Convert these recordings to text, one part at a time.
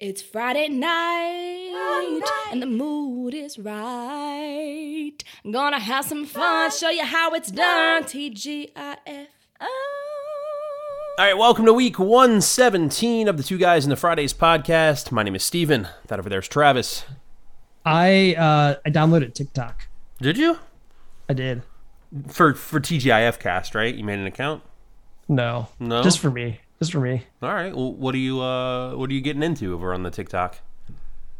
It's Friday night, and the mood is right. I'm gonna have some fun, show you how it's done. TGIF. All right, welcome to week 117 of the Two Guys in the Fridays podcast. My name is Steven. That over there is Travis. I uh I downloaded TikTok. Did you? I did. For for TGIF cast, right? You made an account? No. No? Just for me. Just for me. All right. Well, what are you uh what are you getting into over on the TikTok?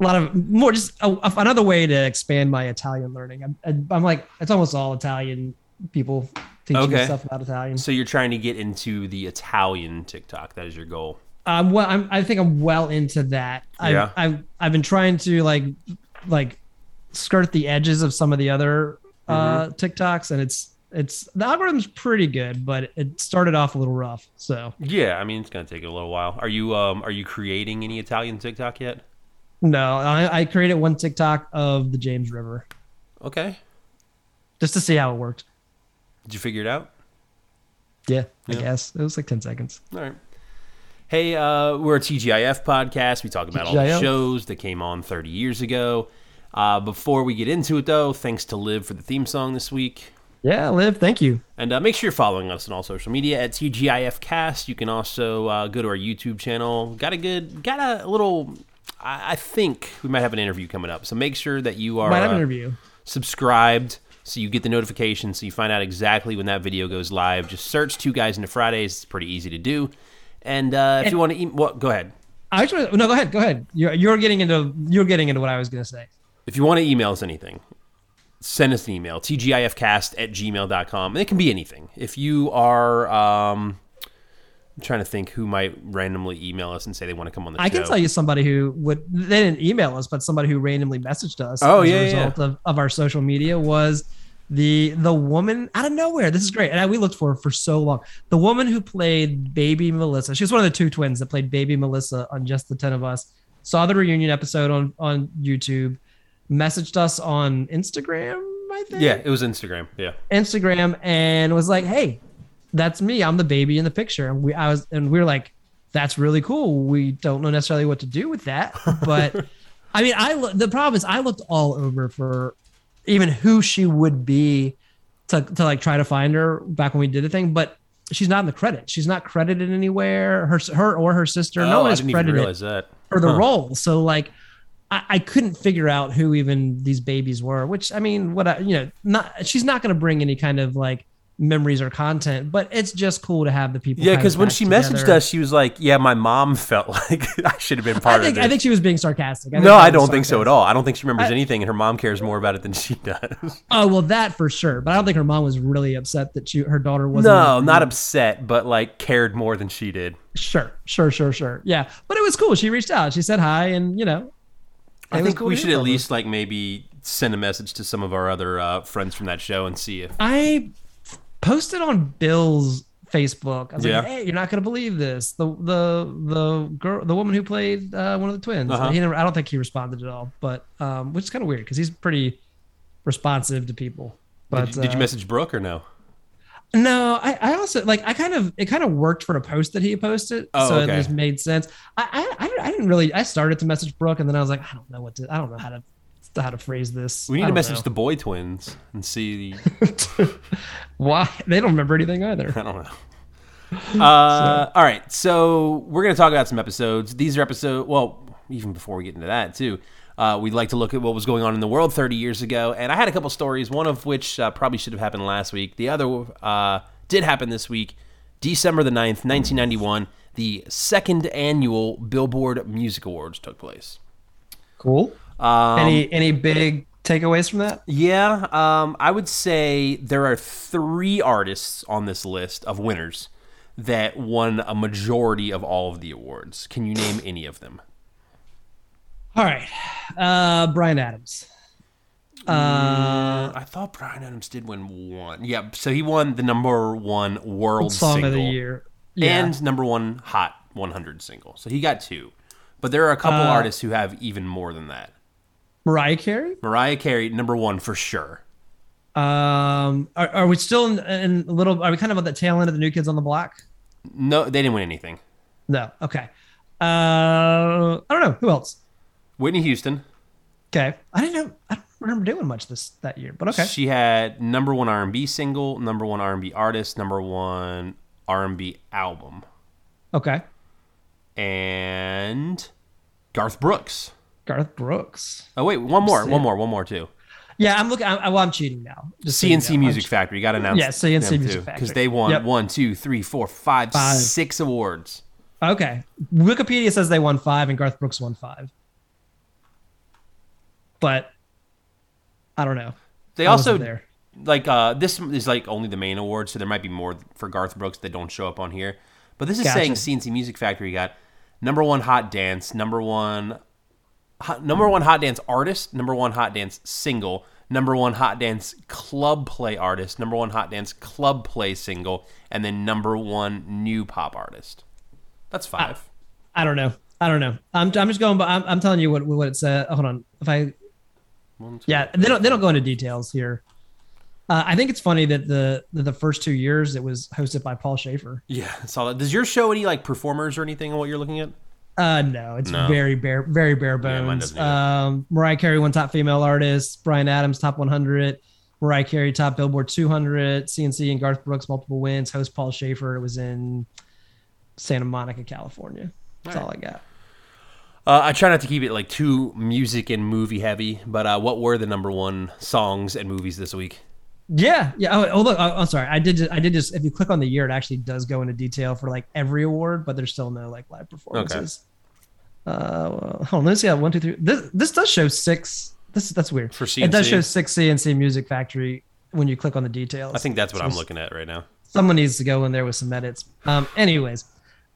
A lot of more just a, a- another way to expand my Italian learning. I'm, I'm like it's almost all Italian people teaching Okay. stuff about Italian. So you're trying to get into the Italian TikTok. That is your goal. Um, well, I'm, I think I'm well into that. I've, Yeah. I've I've been trying to like like skirt the edges of some of the other uh, Mm-hmm. TikToks, and it's it's the algorithm's pretty good, but it started off a little rough. So Yeah, I mean it's gonna take a little while. Are you um are you creating any Italian TikTok yet? no, I, I created one TikTok of the James River Okay. just to see how it worked. Did you figure it out? Yeah, I Yeah. guess it was like ten seconds. All right. Hey, uh, we're a TGIF podcast. We talk about all the shows that came on 30 years ago. Uh, before we get into it, though, thanks to Liv for the theme song this week. Yeah, Liv, thank you. And uh, make sure you're following us on all social media at TGIF Cast. You can also uh, go to our YouTube channel. Got a good, got a little. I, I think we might have an interview coming up. So make sure that you are Might have an uh, interview. subscribed so you get the notification so you find out exactly when that video goes live. Just search Two Guys into Fridays. It's pretty easy to do. And uh, if you want to, e- well, go ahead. I just no, go ahead, go ahead. You're you're getting into you're getting into what I was gonna say. If you want to email us anything, send us an email, tgifcast at gmail.com. And it can be anything. If you are, um, I'm trying to think who might randomly email us and say they want to come on the I show. I can tell you somebody who would they didn't email us, but somebody who randomly messaged us Oh, as yeah, a yeah. result of, of our social media was the the woman out of nowhere. This is great. And I, we looked for her for so long. The woman who played baby Melissa, she was one of the two twins that played baby Melissa on Just the Ten of Us, saw the reunion episode on on YouTube, messaged us on Instagram, I think. Yeah, it was Instagram. Yeah. Instagram and was like, "Hey, that's me. I'm the baby in the picture." And we, I was, and we were like, "That's really cool. We don't know necessarily what to do with that, but I mean, I lo- the problem is I looked all over for even who she would be to to like try to find her back when we did the thing, but she's not in the credits. She's not credited anywhere. Her her or her sister. no oh, one I is credited for the Huh. role. So like, I, I couldn't figure out who even these babies were. Which I mean, what I you know, not she's not going to bring any kind of like memories or content, but it's just cool to have the people. Yeah, because when she messaged us, she was like, "Yeah, my mom felt like I should have been part I think of this." I think she was being sarcastic. think no, I don't think so at all. I don't think she remembers I- anything, and her mom cares more about it than she does. Oh well, that for sure. But I don't think her mom was really upset that she her daughter wasn't. no, not upset, but like cared more than she did. Sure, sure, sure, sure. Yeah, but it was cool. She reached out. She said hi, and you know, I think we should at least like maybe send a message to some of our other uh, friends from that show and see if. I posted on Bill's Facebook. I was Yeah. like, "Hey, you're not gonna believe this. The the the girl, the woman who played uh, one of the twins. Uh-huh. He never, I don't think he responded at all, but um, which is kind of weird because he's pretty responsive to people. But did, you, did you uh, message Brooke or no? No, I, I also like I kind of it kind of worked for a post that he posted, Oh, so okay. it just made sense. I, I I I didn't really. I started to message Brooke, and then I was like, I don't know what to. I don't know how to how to phrase this. We need to message know. the boy twins and see. The, Why they don't remember anything either. I don't know. Uh, All right, so we're gonna talk about some episodes. These are episode. Well, even before we get into that, too, uh, we'd like to look at what was going on in the world 30 years ago. And I had a couple stories. One of which uh, probably should have happened last week. The other uh, did happen this week, December the 9th, 1991. The second annual Billboard Music Awards took place. Cool. Um, any any big takeaways from that? Yeah, um, I would say there are three artists on this list of winners that won a majority of all of the awards. Can you name any of them? All right, uh, Bryan Adams. Uh, I thought Bryan Adams did win one. Yeah, so he won the number one world song single of the year. Yeah. and number one hot 100 single. So he got two. But there are a couple Uh, artists who have even more than that. Mariah Carey. Mariah Carey, number one for sure. Um, are, are we still in, in a little? Are we kind of at the tail end of the New Kids on the Block? No, they didn't win anything. No. Okay. Uh, I don't know. Who else? Whitney Houston. Okay. I didn't know. I don't remember doing much this that year, but okay. She had number one R&B single, number one R&B artist, number one R&B album, Okay. and Garth Brooks. Garth Brooks. Oh wait, one more, one more, one more too. Yeah, I'm looking. I, well, I'm cheating now. Just so you C+C know. I'm Music Factory. You got to announce. Yeah, C+C Music too, Factory. because they won Yep. one, two, three, four, five, Five. six awards. Okay. Wikipedia says they won five, and Garth Brooks won five. But I don't know. They I also there. like uh this is like only the main award, so there might be more for Garth Brooks that don't show up on here. But this is Gotcha. saying C+C Music Factory got number one hot dance, number one hot, number one hot dance artist, number one hot dance single, number one hot dance club play artist, number one hot dance club play single, and then number one new pop artist. That's five. I don't know. I don't know. I'm, I'm just going. But I'm, I'm telling you what what it said. Hold on. If I One, two, yeah, they don't they don't go into details here. Uh, I think it's funny that the that the first two years it was hosted by Paul Shaffer. yeah, I saw that. Does your show any like performers or anything on what you're looking at? Uh, no, it's No. very bare, very bare bones. doesn't um, Mariah Carey won top female artist. Bryan Adams top 100. Mariah Carey top Billboard 200. C+C and Garth Brooks multiple wins. Host Paul Shaffer. It was in Santa Monica, California. That's all, I got. Uh, I try not to keep it like too music and movie heavy, but uh, what were the number one songs and movies this week? Yeah, yeah. Oh, oh look, oh, I'm sorry. I did. Just, I did just. If you click on the year, it actually does go into detail for like every award, but there's still no like live performances. Uh, well, hold on. Let's see. how One, two, three. This this does show six. This that's weird. For it does show six C+C Music Factory when you click on the details. I think that's what So I'm looking at right now. Someone needs to go in there with some edits. Um. Anyways,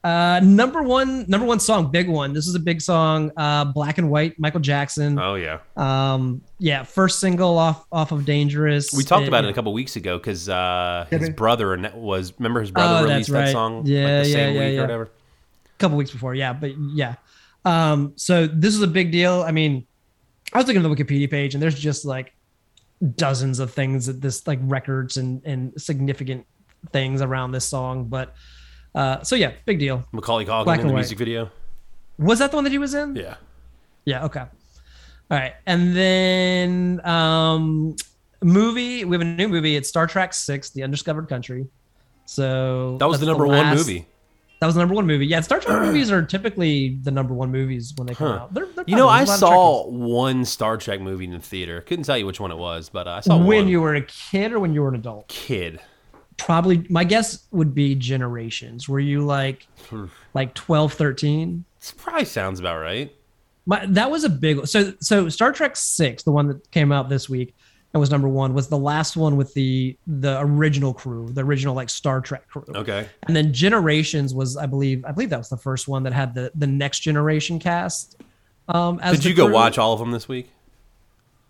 uh, number one, number one song, big one. This is a big song. Uh, Black and White, Michael Jackson. Oh yeah, Um. Yeah, first single off off of Dangerous. we talked about it yeah. a couple weeks ago because uh, his brother was remember his brother Oh, released that's that song Yeah, like the yeah, same yeah, week yeah. or whatever. A couple weeks before yeah but yeah um so this is a big deal i mean i was looking at the wikipedia page and there's just like dozens of things that this like records and and significant things around this song but uh so yeah big deal Macaulay Culkin Black in the white. music video. was that the one that he was in Yeah, yeah okay all right and then um movie we have a new movie it's star trek 6 the undiscovered country so that was the number one last- movie. That was the number one movie. Yeah, Star Trek movies are typically the number one movies when they come Huh. out. They're, they're You know. I There's a lot of saw one Star Trek movie in the theater. Couldn't tell you which one it was, but uh, I saw when one. you were a kid or when you were an adult. kid. Probably my guess would be Generations. Were you like like 12, 13? This probably sounds about right. My, that was a big so so Star Trek 6, the one that came out this week and was number 1 was the last one with the the original crew, the original like Star Trek crew. Okay. And then Generations was I believe I believe that was the first one that had the the next generation cast um as Did you go crew. watch all of them this week?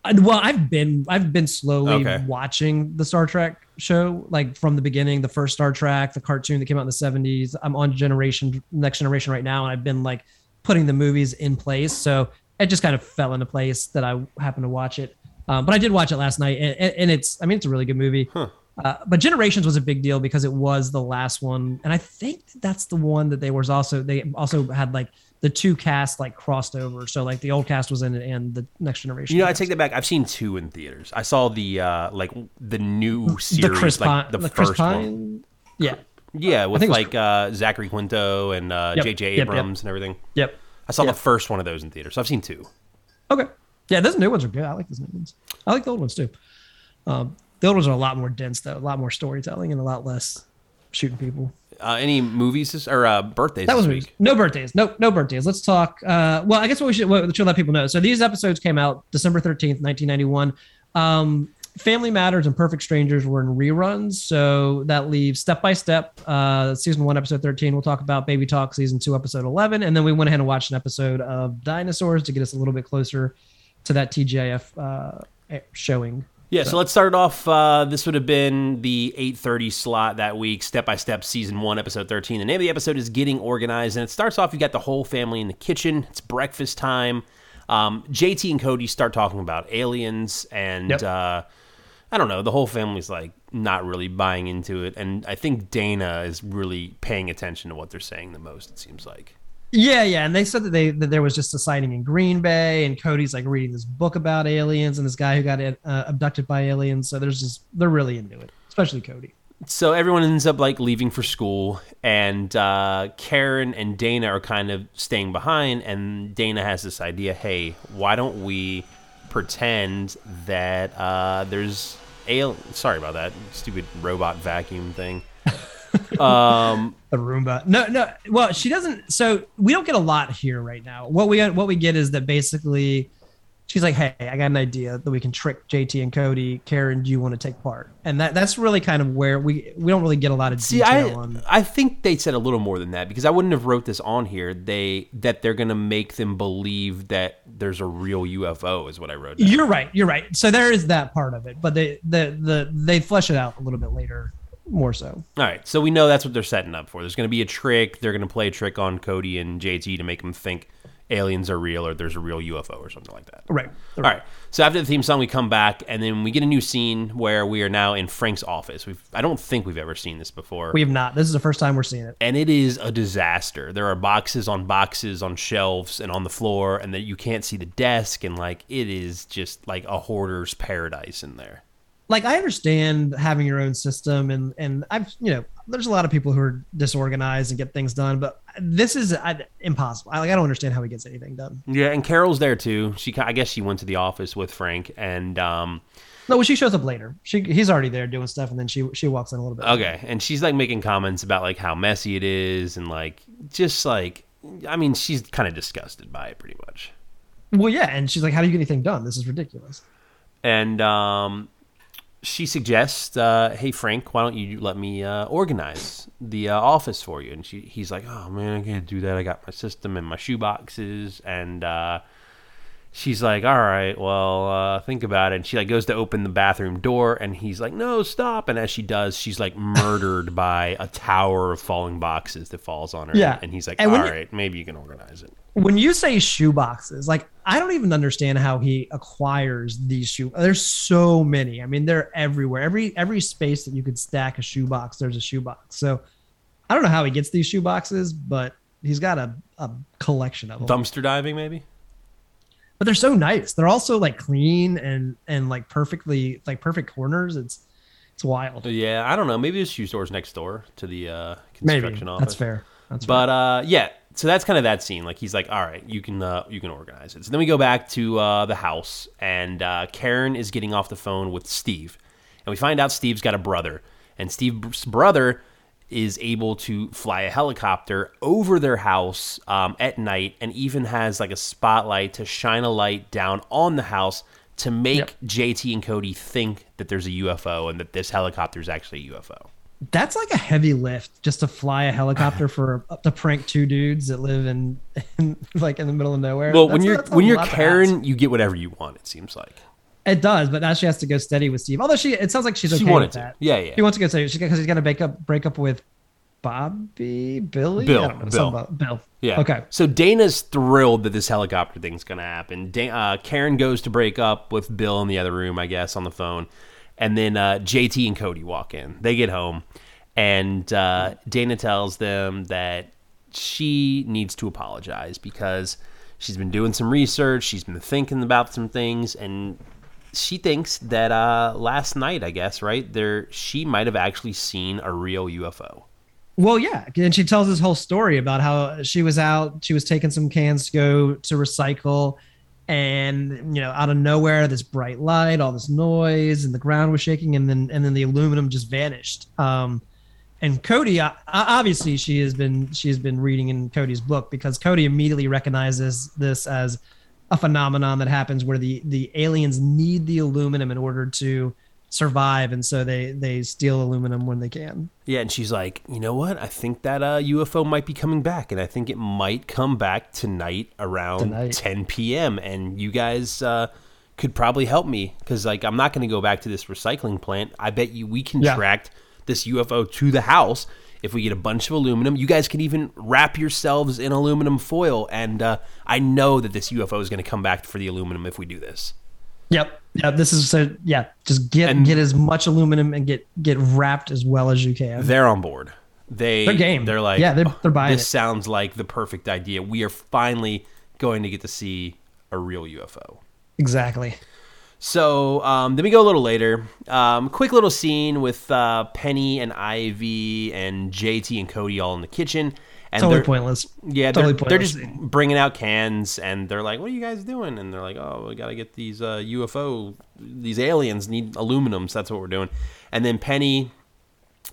Well i've been i've been slowly Okay. watching the star trek show like from the beginning the first star trek the cartoon that came out in the 70s i'm on generation next generation right now and i've been like putting the movies in place. So it just kind of fell into place that i happened to watch it. Um, but i did watch it last night and, and- and it's i mean it's a really good movie. Huh. uh, but generations was a big deal because it was the last one. And i think that's the one that they was also they also had like the two casts like crossed over so like the old cast was in it and the next generation You know, I take that back. I've seen two in theaters. I saw the uh like the new series, the Chris like Pine, the, the Chris first one. Yeah. Yeah, with like uh Zachary Quinto and uh Yep, JJ yep, yep. Abrams and everything. Yep. I saw Yep. the first one of those in theaters. So I've seen two. Okay. Yeah, those new ones are good. I like those new ones. I like the old ones too. Um, the old ones are a lot more dense though, a lot more storytelling and a lot less shooting people. Uh, any movies this, or uh, birthdays? That was week. week? No birthdays. No, no birthdays. Let's talk. Uh, well, I guess what we should, what we should let people know. So these episodes came out December 13th, 1991. Um, Family Matters and Perfect Strangers were in reruns. So that leaves Step by Step, uh, season one, episode 13. We'll talk about Baby Talk, season two, episode 11. And then we went ahead and watched an episode of Dinosaurs to get us a little bit closer to that TGIF uh, showing. Yeah, so let's start off. Uh, this would have been the 8:30 slot that week. Step by step, season one, episode 13. The name of the episode is "Getting Organized," and it starts off. You got the whole family in the kitchen. It's breakfast time. Um, JT and Cody start talking about aliens, and Yep. uh, I don't know. The whole family's like not really buying into it, and I think Dana is really paying attention to what they're saying the most. It seems like. Yeah, yeah, and they said that they that there was just a sighting in Green Bay, and Cody's like reading this book about aliens, and this guy who got uh, abducted by aliens. So there's just they're really into it, especially Cody. So everyone ends up like leaving for school, and uh, Karen and Dana are kind of staying behind. And Dana has this idea: Hey, why don't we pretend that uh, there's al? Sorry about that stupid robot vacuum thing. Um, a Roomba. No, no. Well, she doesn't. So we don't get a lot here right now. What we what we get is that basically, she's like, "Hey, I got an idea that we can trick JT and Cody. Karen, do you want to take part?" And that that's really kind of where we we don't really get a lot of See, detail I on. I think they said a little more than that because I wouldn't have wrote this on here. They that they're gonna make them believe that there's a real UFO is what I wrote. Down. You're right. You're right. So there is that part of it, but they the the they flesh it out a little bit later, more so. All right, so we know that's what they're setting up for. There's going to be a trick. They're going to play a trick on Cody and JT to make them think aliens are real or there's a real UFO or something like that. Right. All right. So after the theme song, we come back and then we get a new scene where we are now in Frank's office. We've I don't think we've ever seen this before. We have not. This is the first time we're seeing it. and it is a disaster. There are boxes on boxes on shelves and on the floor, and that you can't see the desk, and like it is just like a hoarder's paradise in there. Like I understand having your own system and and I've you know there's a lot of people who are disorganized and get things done, but this is I, impossible. I, like I don't understand how he gets anything done. Yeah, and Carol's there too. She, I guess, she went to the office with Frank, and um, No, well, she shows up later. She he's already there doing stuff, and then she she walks in a little bit. okay, and she's like making comments about like how messy it is, and like just like, I mean, she's kind of disgusted by it, pretty much. Well, yeah, and she's like, "How do you get anything done? This is ridiculous." and um, she suggests, uh, "Hey Frank, why don't you let me uh, organize the uh, office for you?" And she, he's like, "Oh man, I can't do that. I got my system and my shoe boxes." And uh, she's like, "All right, well, uh, think about it." And she like goes to open the bathroom door, and he's like, "No, stop!" And as she does, she's like murdered by a tower of falling boxes that falls on her. Yeah. and he's like, And "All when you- maybe you can organize it." When you say shoe boxes, like I don't even understand how he acquires these shoe. There's so many. I mean, they're everywhere. Every every space that you could stack a shoe box, there's a shoe box. So I don't know how he gets these shoe boxes, but he's got a, a collection of them. Dumpster diving, maybe. But they're so nice. They're also like clean and and like perfectly like perfect corners. It's it's wild. Yeah, I don't know. Maybe the shoe store's next door to the uh, Maybe construction office. that's fair. That's But uh, yeah, so that's kind of that scene. Like he's like, "All right, you can uh, you can organize it." So then we go back to uh, the house, and uh, Karen is getting off the phone with Steve, and we find out Steve's got a brother, and Steve's brother is able to fly a helicopter over their house um, at night, and even has like a spotlight to shine a light down on the house to make Yep. JT and Cody think that there's a UFO and that this helicopter is actually a UFO. That's like a heavy lift just to fly a helicopter for to prank two dudes that live in, in like in the middle of nowhere. Well, That's when you're when you're. Karen, you get whatever you want. It seems like it does, but now she has to go steady with Steve. Although she, it sounds like she's She okay wanted with to. that. Yeah, yeah. She wants to go steady because he's gonna break up break up with Bobby, Billy, Bill, know, Bill. Bill. Yeah. Okay. So Dana's thrilled that this helicopter thing's going to happen. Da- uh, Karen goes to break up with Bill in the other room, I guess, on the phone. And then uh, JT and Cody walk in. They get home. And uh, Dana tells them that she needs to apologize because she's been doing some research. She's been thinking about some things. And she thinks that uh, last night, I guess, right? There, she might have actually seen a real UFO. Well, yeah, and she tells this whole story about how she was out, she was taking some cans to go to recycle, and you know, out of nowhere, this bright light, all this noise, and the ground was shaking, and then and then the aluminum just vanished. Um, and Cody, obviously, she has been she has been reading in Cody's book because Cody immediately recognizes this as a phenomenon that happens where the the aliens need the aluminum in order to survive, and so they they steal aluminum when they can. Yeah, and she's like, you know what? I think that uh, UFO might be coming back, and I think it might come back tonight around Tonight. 10 p.m. And you guys uh, could probably help me because, like, I'm not going to go back to this recycling plant. I bet you we can Yeah. track this UFO to the house if we get a bunch of aluminum. You guys can even wrap yourselves in aluminum foil, and uh, I know that this UFO is going to come back for the aluminum if we do this. Yep. Yeah. This is so. Yeah. Just get And- get as much aluminum and get get wrapped as well as you can. They're on board. they They're game. They're like, Yeah, they're- "Oh, they're buying This it." sounds like the perfect idea. We are finally going to get to see a real UFO. Exactly. So um, then we go a little later. Um, quick little scene with uh, Penny and Ivy and JT and Cody all in the kitchen. And Totally they're, pointless. Yeah, Totally they're, they're just bringing out cans, and they're like, "What are you guys doing?" And they're like, "Oh, we gotta get these uh, UFO, these aliens need aluminum, so that's what we're doing." And then Penny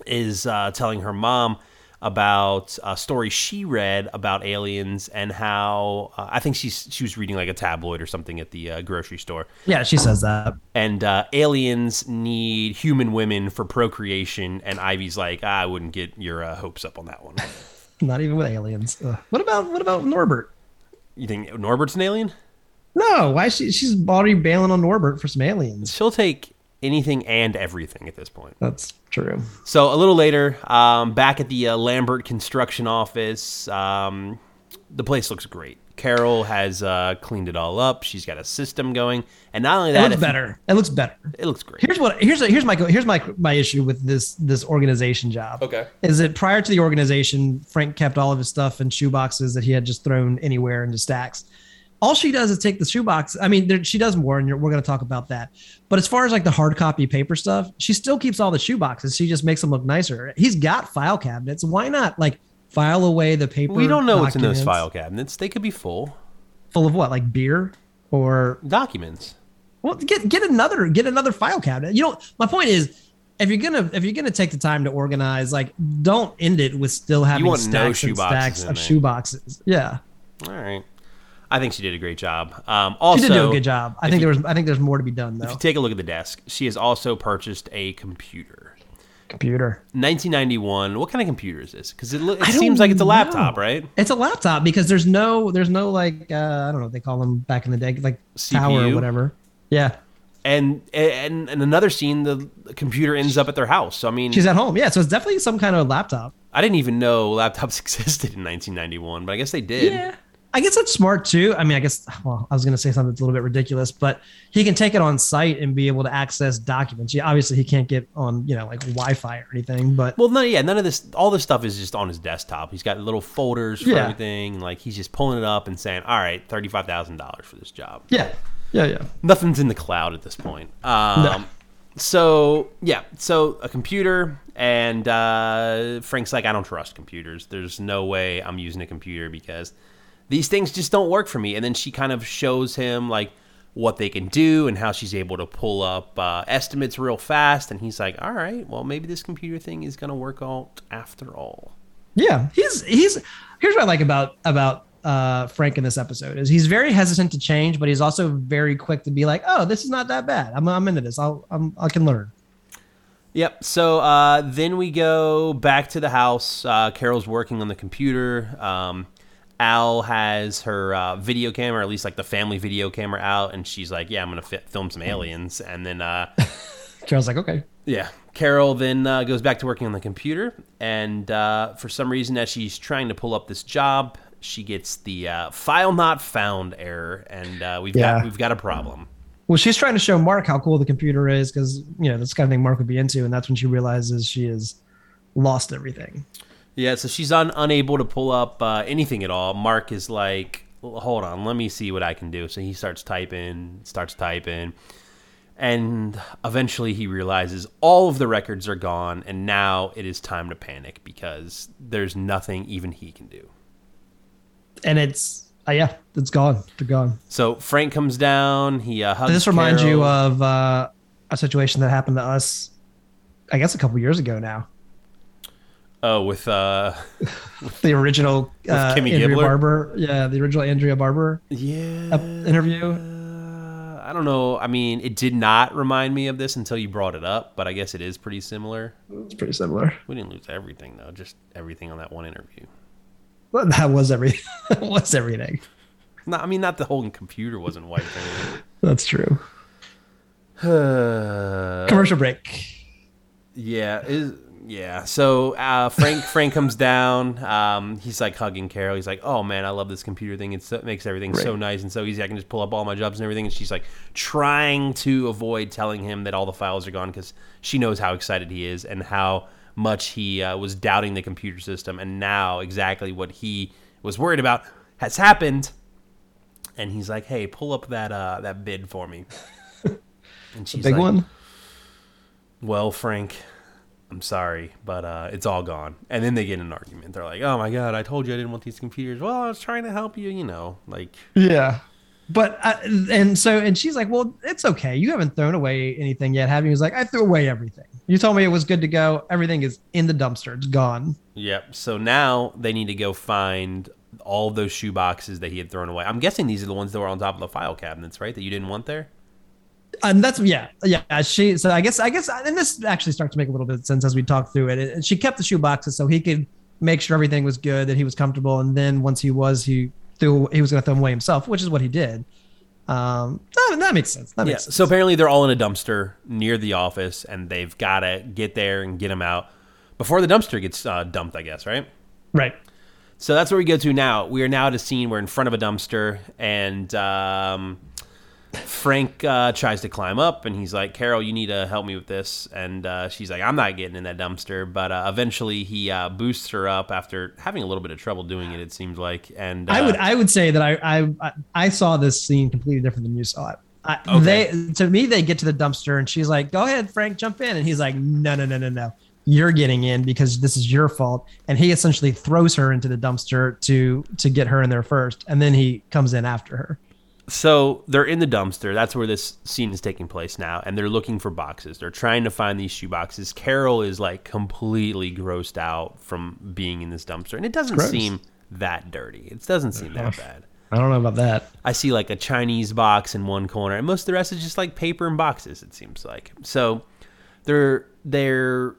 is uh, telling her mom about a story she read about aliens and how uh, I think she's she was reading like a tabloid or something at the uh, grocery store, Yeah, she says that. and uh, aliens need human women for procreation, and Ivy's like, "I wouldn't get your uh, hopes up on that one." Not even with aliens. Ugh. What about what about Norbert? you think Norbert's an alien? No, why she she's already bailing on Norbert for some aliens. She'll take anything and everything at this point. That's true. So a little later, um, back at the uh, Lambert construction office, um, the place looks great. Carol has uh, cleaned it all up. She's got a system going, and not only that, It looks if- better. It looks better. It looks great. Here's what here's here's my here's my my issue with this this organization job. Okay. Is that prior to the organization, Frank kept all of his stuff in shoeboxes that he had just thrown anywhere into stacks. All she does is take the shoebox. I mean, there, she does more, and you're, we're going to talk about that. But as far as like the hard copy paper stuff, she still keeps all the shoeboxes. She just makes them look nicer. He's got file cabinets. Why not like file away the paper? We don't know what's in those file cabinets. They could be full full of what, like beer or documents. Well, get get another get another file cabinet. You know, my point is, if you're gonna if you're gonna take the time to organize, like, don't end it with still having want no stacks and stacks of shoeboxes. Yeah, All right. I think she did a great job. Um, she did do a good job. I think you- there was I think there's more to be done though. If you take a look at the desk, she has also purchased a computer. Computer. 1991. What kind of computer is this? Because it, it seems like it's a laptop, know. right? It's a laptop because there's no there's no like uh, I don't know what they call them back in the day like tower or whatever. Yeah, and and and another scene the computer ends up at their house so i mean she's at home. Yeah, so it's definitely some kind of laptop. i didn't even know laptops existed in 1991 but i guess they did Yeah. I guess that's smart too. I mean, I guess, well, I was going to say something that's a little bit ridiculous, but he can take it on site and be able to access documents. Yeah, obviously, he can't get on, you know, like Wi Fi or anything, but well no yeah none of this all this stuff is just on his desktop he's got little folders for Yeah. everything like he's just pulling it up and saying all right $35000 for this job yeah. Yeah. Yeah. nothing's in the cloud at this point um No. so yeah so a computer and uh frank's like i don't trust computers there's no way i'm using a computer because these things just don't work for me and then she kind of shows him like what they can do and how she's able to pull up uh, estimates real fast and he's like all right well maybe this computer thing is going to work out after all Yeah. He's, he's, here's what I like about, about, uh, Frank in this episode is he's very hesitant to change, but he's also very quick to be like, oh, this is not that bad. I'm, I'm into this. I'll, I'm, I can learn. Yep. So uh, then we go back to the house. Uh, Carol's working on the computer. Um, Al has her uh, video camera, or at least like the family video camera out, and she's like, "Yeah, I'm gonna fi- film some aliens." And then, uh, Carol's like, okay. yeah, Carol then uh, goes back to working on the computer, and uh, for some reason, as she's trying to pull up this job, she gets the uh, file not found error, and uh, we've Yeah. got we've got a problem. Well, she's trying to show Mark how cool the computer is because you know that's the kind of thing Mark would be into, and that's when she realizes she has lost everything. Yeah, so she's un- unable to pull up uh, anything at all. Mark is like, hold on, let me see what I can do. So he starts typing, starts typing, and eventually he realizes all of the records are gone, and now it is time to panic because there's nothing even he can do. And it's uh, yeah, it's gone. They're gone. So Frank comes down, he uh, hugs Does this reminds you of uh, a situation that happened to us? I guess a couple years ago now. Oh, with uh, The original uh, Kimmy Andrea Gibbler? Barber, yeah, the original Andrea Barber yeah, uh, interview. Uh, I don't know. I mean, it did not remind me of this until you brought it up, but I guess it is pretty similar. It's pretty similar. We didn't lose everything though, just everything on that one interview. But that was everything. that was everything. No, I mean not the whole computer wasn't wiped. That's true. Commercial break. yeah, is yeah. So uh, Frank Frank comes down. Um, he's like hugging Carol. He's like, "Oh man, I love this computer thing. It's, it makes everything so nice and so easy. I can just pull up all my jobs and everything." And she's like trying to avoid telling him that all the files are gone because she knows how excited he is and how much he uh, was doubting the computer system, and now exactly what he was worried about has happened. And he's like, "Hey, pull up that uh, that bid for me." And she's Big like, one. well, Frank, I'm sorry, but uh, it's all gone. And then they get in an argument. They're like, oh my God, I told you I didn't want these computers. Well, I was trying to help you, you know, like, Yeah. But uh, and so and she's like, well, it's okay. You haven't thrown away anything yet, have you? He's like, I threw away everything. You told me it was good to go. Everything is in the dumpster. It's gone. yep. So now they need to go find all those shoe boxes that he had thrown away. I'm guessing these are the ones that were on top of the file cabinets, right? That you didn't want there? And that's yeah, yeah. She so I guess I guess and this actually starts to make a little bit of sense as we talk through it. And she kept the shoe boxes so he could make sure everything was good, that he was comfortable, and then once he was, he threw he was going to throw them away himself, which is what he did. Um, that, that makes sense. That Yeah. sense. So apparently they're all in a dumpster near the office and they've got to get there and get them out before the dumpster gets uh, dumped, I guess, right? right. So that's where we go to now. We are now at a scene. We're in front of a dumpster, and um, Frank uh, tries to climb up, and he's like, "Carol, you need to help me with this." And uh, she's like, "I'm not getting in that dumpster." But uh, eventually, he uh, boosts her up after having a little bit of trouble doing it. It seems like, and uh, I would I would say that I I I saw this scene completely different than you saw it. I, Okay. They to me they get to the dumpster and she's like, "Go ahead, Frank, jump in," and he's like, "No, no, no, no, no, you're getting in because this is your fault." And he essentially throws her into the dumpster to to get her in there first, and then he comes in after her. So they're in the dumpster. That's where this scene is taking place now, and they're looking for boxes. They're trying to find these shoe boxes. Carol is like completely grossed out from being in this dumpster, and it doesn't Gross. seem that dirty. It doesn't seem that bad. I don't know about that. I see like a Chinese box in one corner, and most of the rest is just like paper and boxes. It seems like so they're they're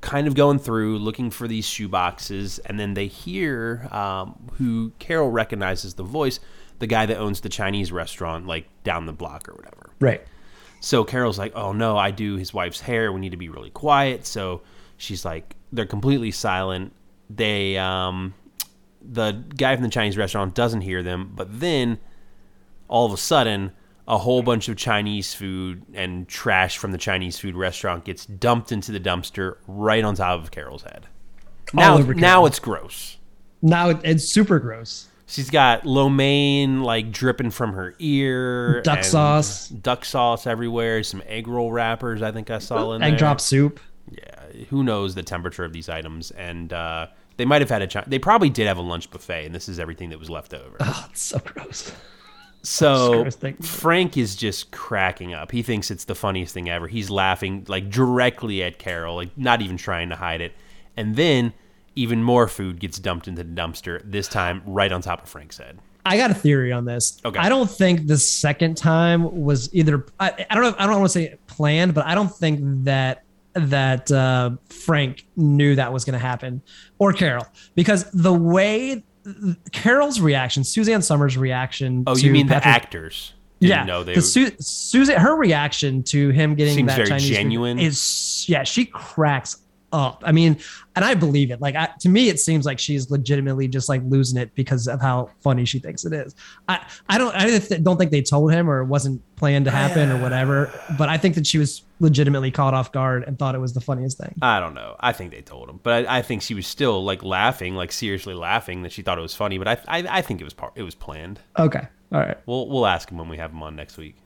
kind of going through looking for these shoe boxes, and then they hear um, who Carol recognizes the voice, the guy that owns the Chinese restaurant like down the block or whatever. Right. So Carol's like, "Oh no, I do his wife's hair. We need to be really quiet." So she's like, they're completely silent. They um the guy from the Chinese restaurant doesn't hear them, but then all of a sudden a whole bunch of Chinese food and trash from the Chinese food restaurant gets dumped into the dumpster right on top of Carol's head. Now, now it's gross. Now it's super gross. She's got lo mein like dripping from her ear, Duck sauce. duck sauce everywhere. Some egg roll wrappers, I think I saw in Egg there. drop soup. Yeah, who knows the temperature of these items? And uh, they might have had a. They probably did have a lunch buffet, and this is everything that was left over. Oh, it's so gross. So. Frank is just cracking up. He thinks it's the funniest thing ever. He's laughing like directly at Carol, like not even trying to hide it. And then even more food gets dumped into the dumpster. This time, right on top of Frank's head. I got a theory on this. Okay. I don't think the second time was either. I, I don't know. I don't want to say planned, but I don't think that that uh, Frank knew that was going to happen, or Carol, because the way Carol's reaction, Suzanne Somers' reaction. Oh, to you mean the actors? Yeah, know they the Su- Susan, her reaction to him getting that very Chinese food genuine. is yeah, she cracks up. I mean, and I believe it. Like I, to me, it seems like she's legitimately just like losing it because of how funny she thinks it is. I I don't I don't think they told him or it wasn't planned to happen or whatever. But I think that she was legitimately caught off guard and thought it was the funniest thing. I don't know. I think they told him, but I, I think she was still like laughing, like seriously laughing that she thought it was funny. But I, I, I think it was part, it was planned. Okay, all right, We'll, we'll ask him when we have him on next week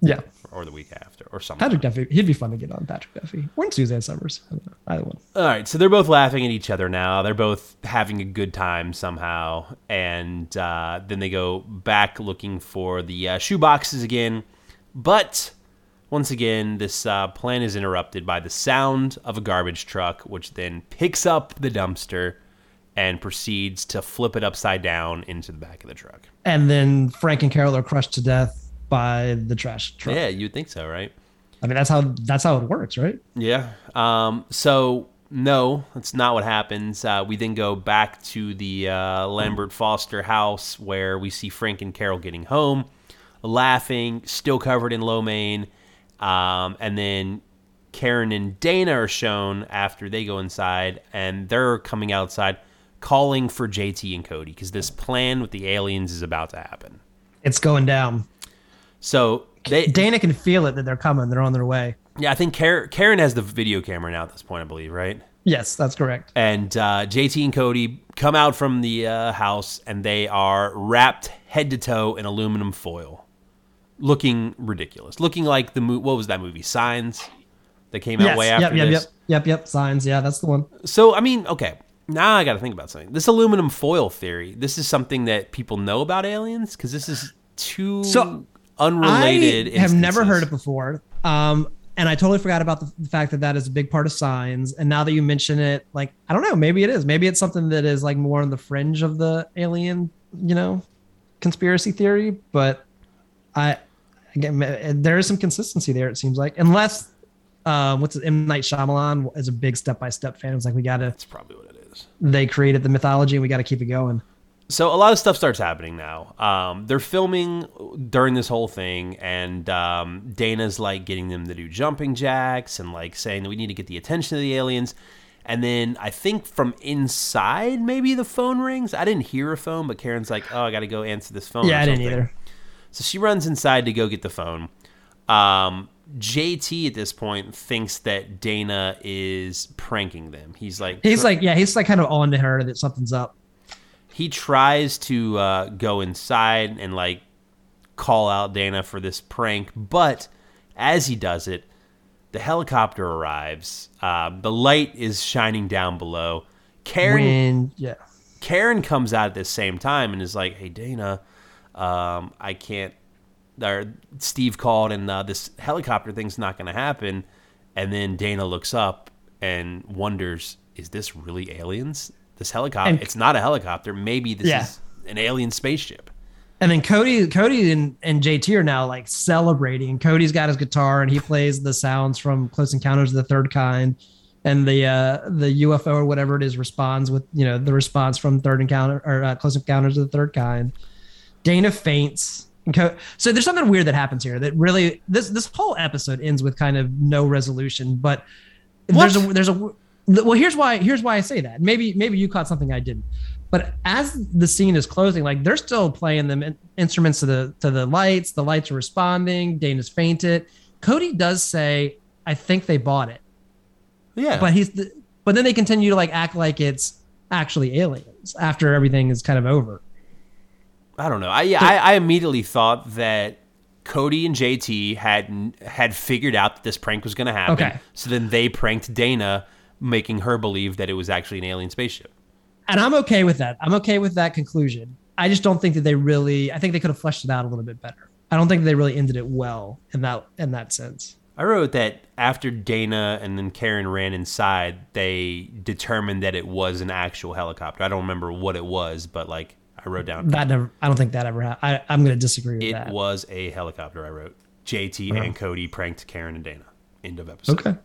yeah. Or the week after or something. Patrick Duffy, he'd be fun to get on. Patrick Duffy or Suzanne Somers, I don't know, either one. All right, so they're both laughing at each other now. They're both having a good time somehow, and uh, then they go back looking for the uh, shoe boxes again. But once again, this uh, plan is interrupted by the sound of a garbage truck, which then picks up the dumpster and proceeds to flip it upside down into the back of the truck. and then Frank and Carol are crushed to death by the trash truck. Yeah, you'd think so, right? I mean, that's how that's how it works, right? Yeah. Um, so no, that's not what happens. Uh, we then go back to the uh, Lambert Foster house where we see Frank and Carol getting home, laughing, still covered in lo mein, um, and then Karen and Dana are shown after they go inside, and they're coming outside, calling for JT and Cody because this plan with the aliens is about to happen. It's going down. So they, Dana can feel it that they're coming. They're on their way. yeah, I think Karen, Karen has the video camera now at this point, I believe, right? Yes, that's correct. And uh, JT and Cody come out from the uh, house and they are wrapped head to toe in aluminum foil, looking ridiculous. Looking like the movie. What was that movie? Signs that came out Yes. way after Yep. Yep. this. Yep. Yep. Yep. Signs. Yeah, that's the one. So I mean, okay. Now I got to think about something. This aluminum foil theory. This is something that people know about aliens because this is too So, unrelated. I have never heard it before. Um, and I totally forgot about the, fact that that is a big part of signs. And now that you mention it, like I don't know, maybe it is. Maybe it's something that is like more on the fringe of the alien, you know, conspiracy theory. But I again, there is some consistency there. It seems like, unless um, what's it, M Night Shyamalan is a big step by step fan. It's like we got to. That's probably what it is. They created the mythology, and we got to keep it going. So a lot of stuff starts happening now. Um, they're filming during this whole thing, and um, Dana's like getting them to do jumping jacks and like saying that we need to get the attention of the aliens. And then I think from inside, maybe the phone rings. I didn't hear a phone, but Karen's like, "Oh, I got to go answer this phone." Yeah, I didn't either. So she runs inside to go get the phone. Um, JT at this point thinks that Dana is pranking them. He's like, He's like, yeah, he's like kind of on to her that something's up. He tries to uh, go inside and like call out Dana for this prank, but as he does it, the helicopter arrives. Um, the light is shining down below. Karen When yeah. Karen comes out at the same time and is like, "Hey Dana, um, I can't." Or Steve called and uh, this helicopter thing's not going to happen. And then Dana looks up and wonders, "Is this really aliens? This helicopter? And- it's not a helicopter. Maybe this Yeah. is an alien spaceship." And then Cody, Cody and, and JT are now like celebrating. Cody's got his guitar and he plays the sounds from Close Encounters of the Third Kind, and the uh, the UFO or whatever it is responds with you know the response from Third Encounter or uh, Close Encounters of the Third Kind. Dana faints. And Co- so there's something weird that happens here that really this this whole episode ends with kind of no resolution. But there's a there's a well here's why here's why I say that. Maybe maybe you caught something I didn't. But as the scene is closing, like they're still playing the instruments to the to the lights. The lights are responding. Dana's fainted. Cody does say, "I think they bought it," Yeah, but he's the, but then they continue to like act like it's actually aliens after everything is kind of over. I don't know. I yeah, I, I immediately thought that Cody and JT had had figured out that this prank was going to happen. Okay. So then they pranked Dana, making her believe that it was actually an alien spaceship. And I'm okay with that. I'm okay with that conclusion. I just don't think that they really. I think they could have fleshed it out a little bit better. I don't think they really ended it well in that in that sense. I wrote that after Dana and then Karen ran inside, they determined that it was an actual helicopter. I don't remember what it was, but like I wrote down That never. I don't think that ever happened. I, I'm going to disagree with it that. was a helicopter. I wrote JT and Cody pranked Karen and Dana. End of episode. Okay.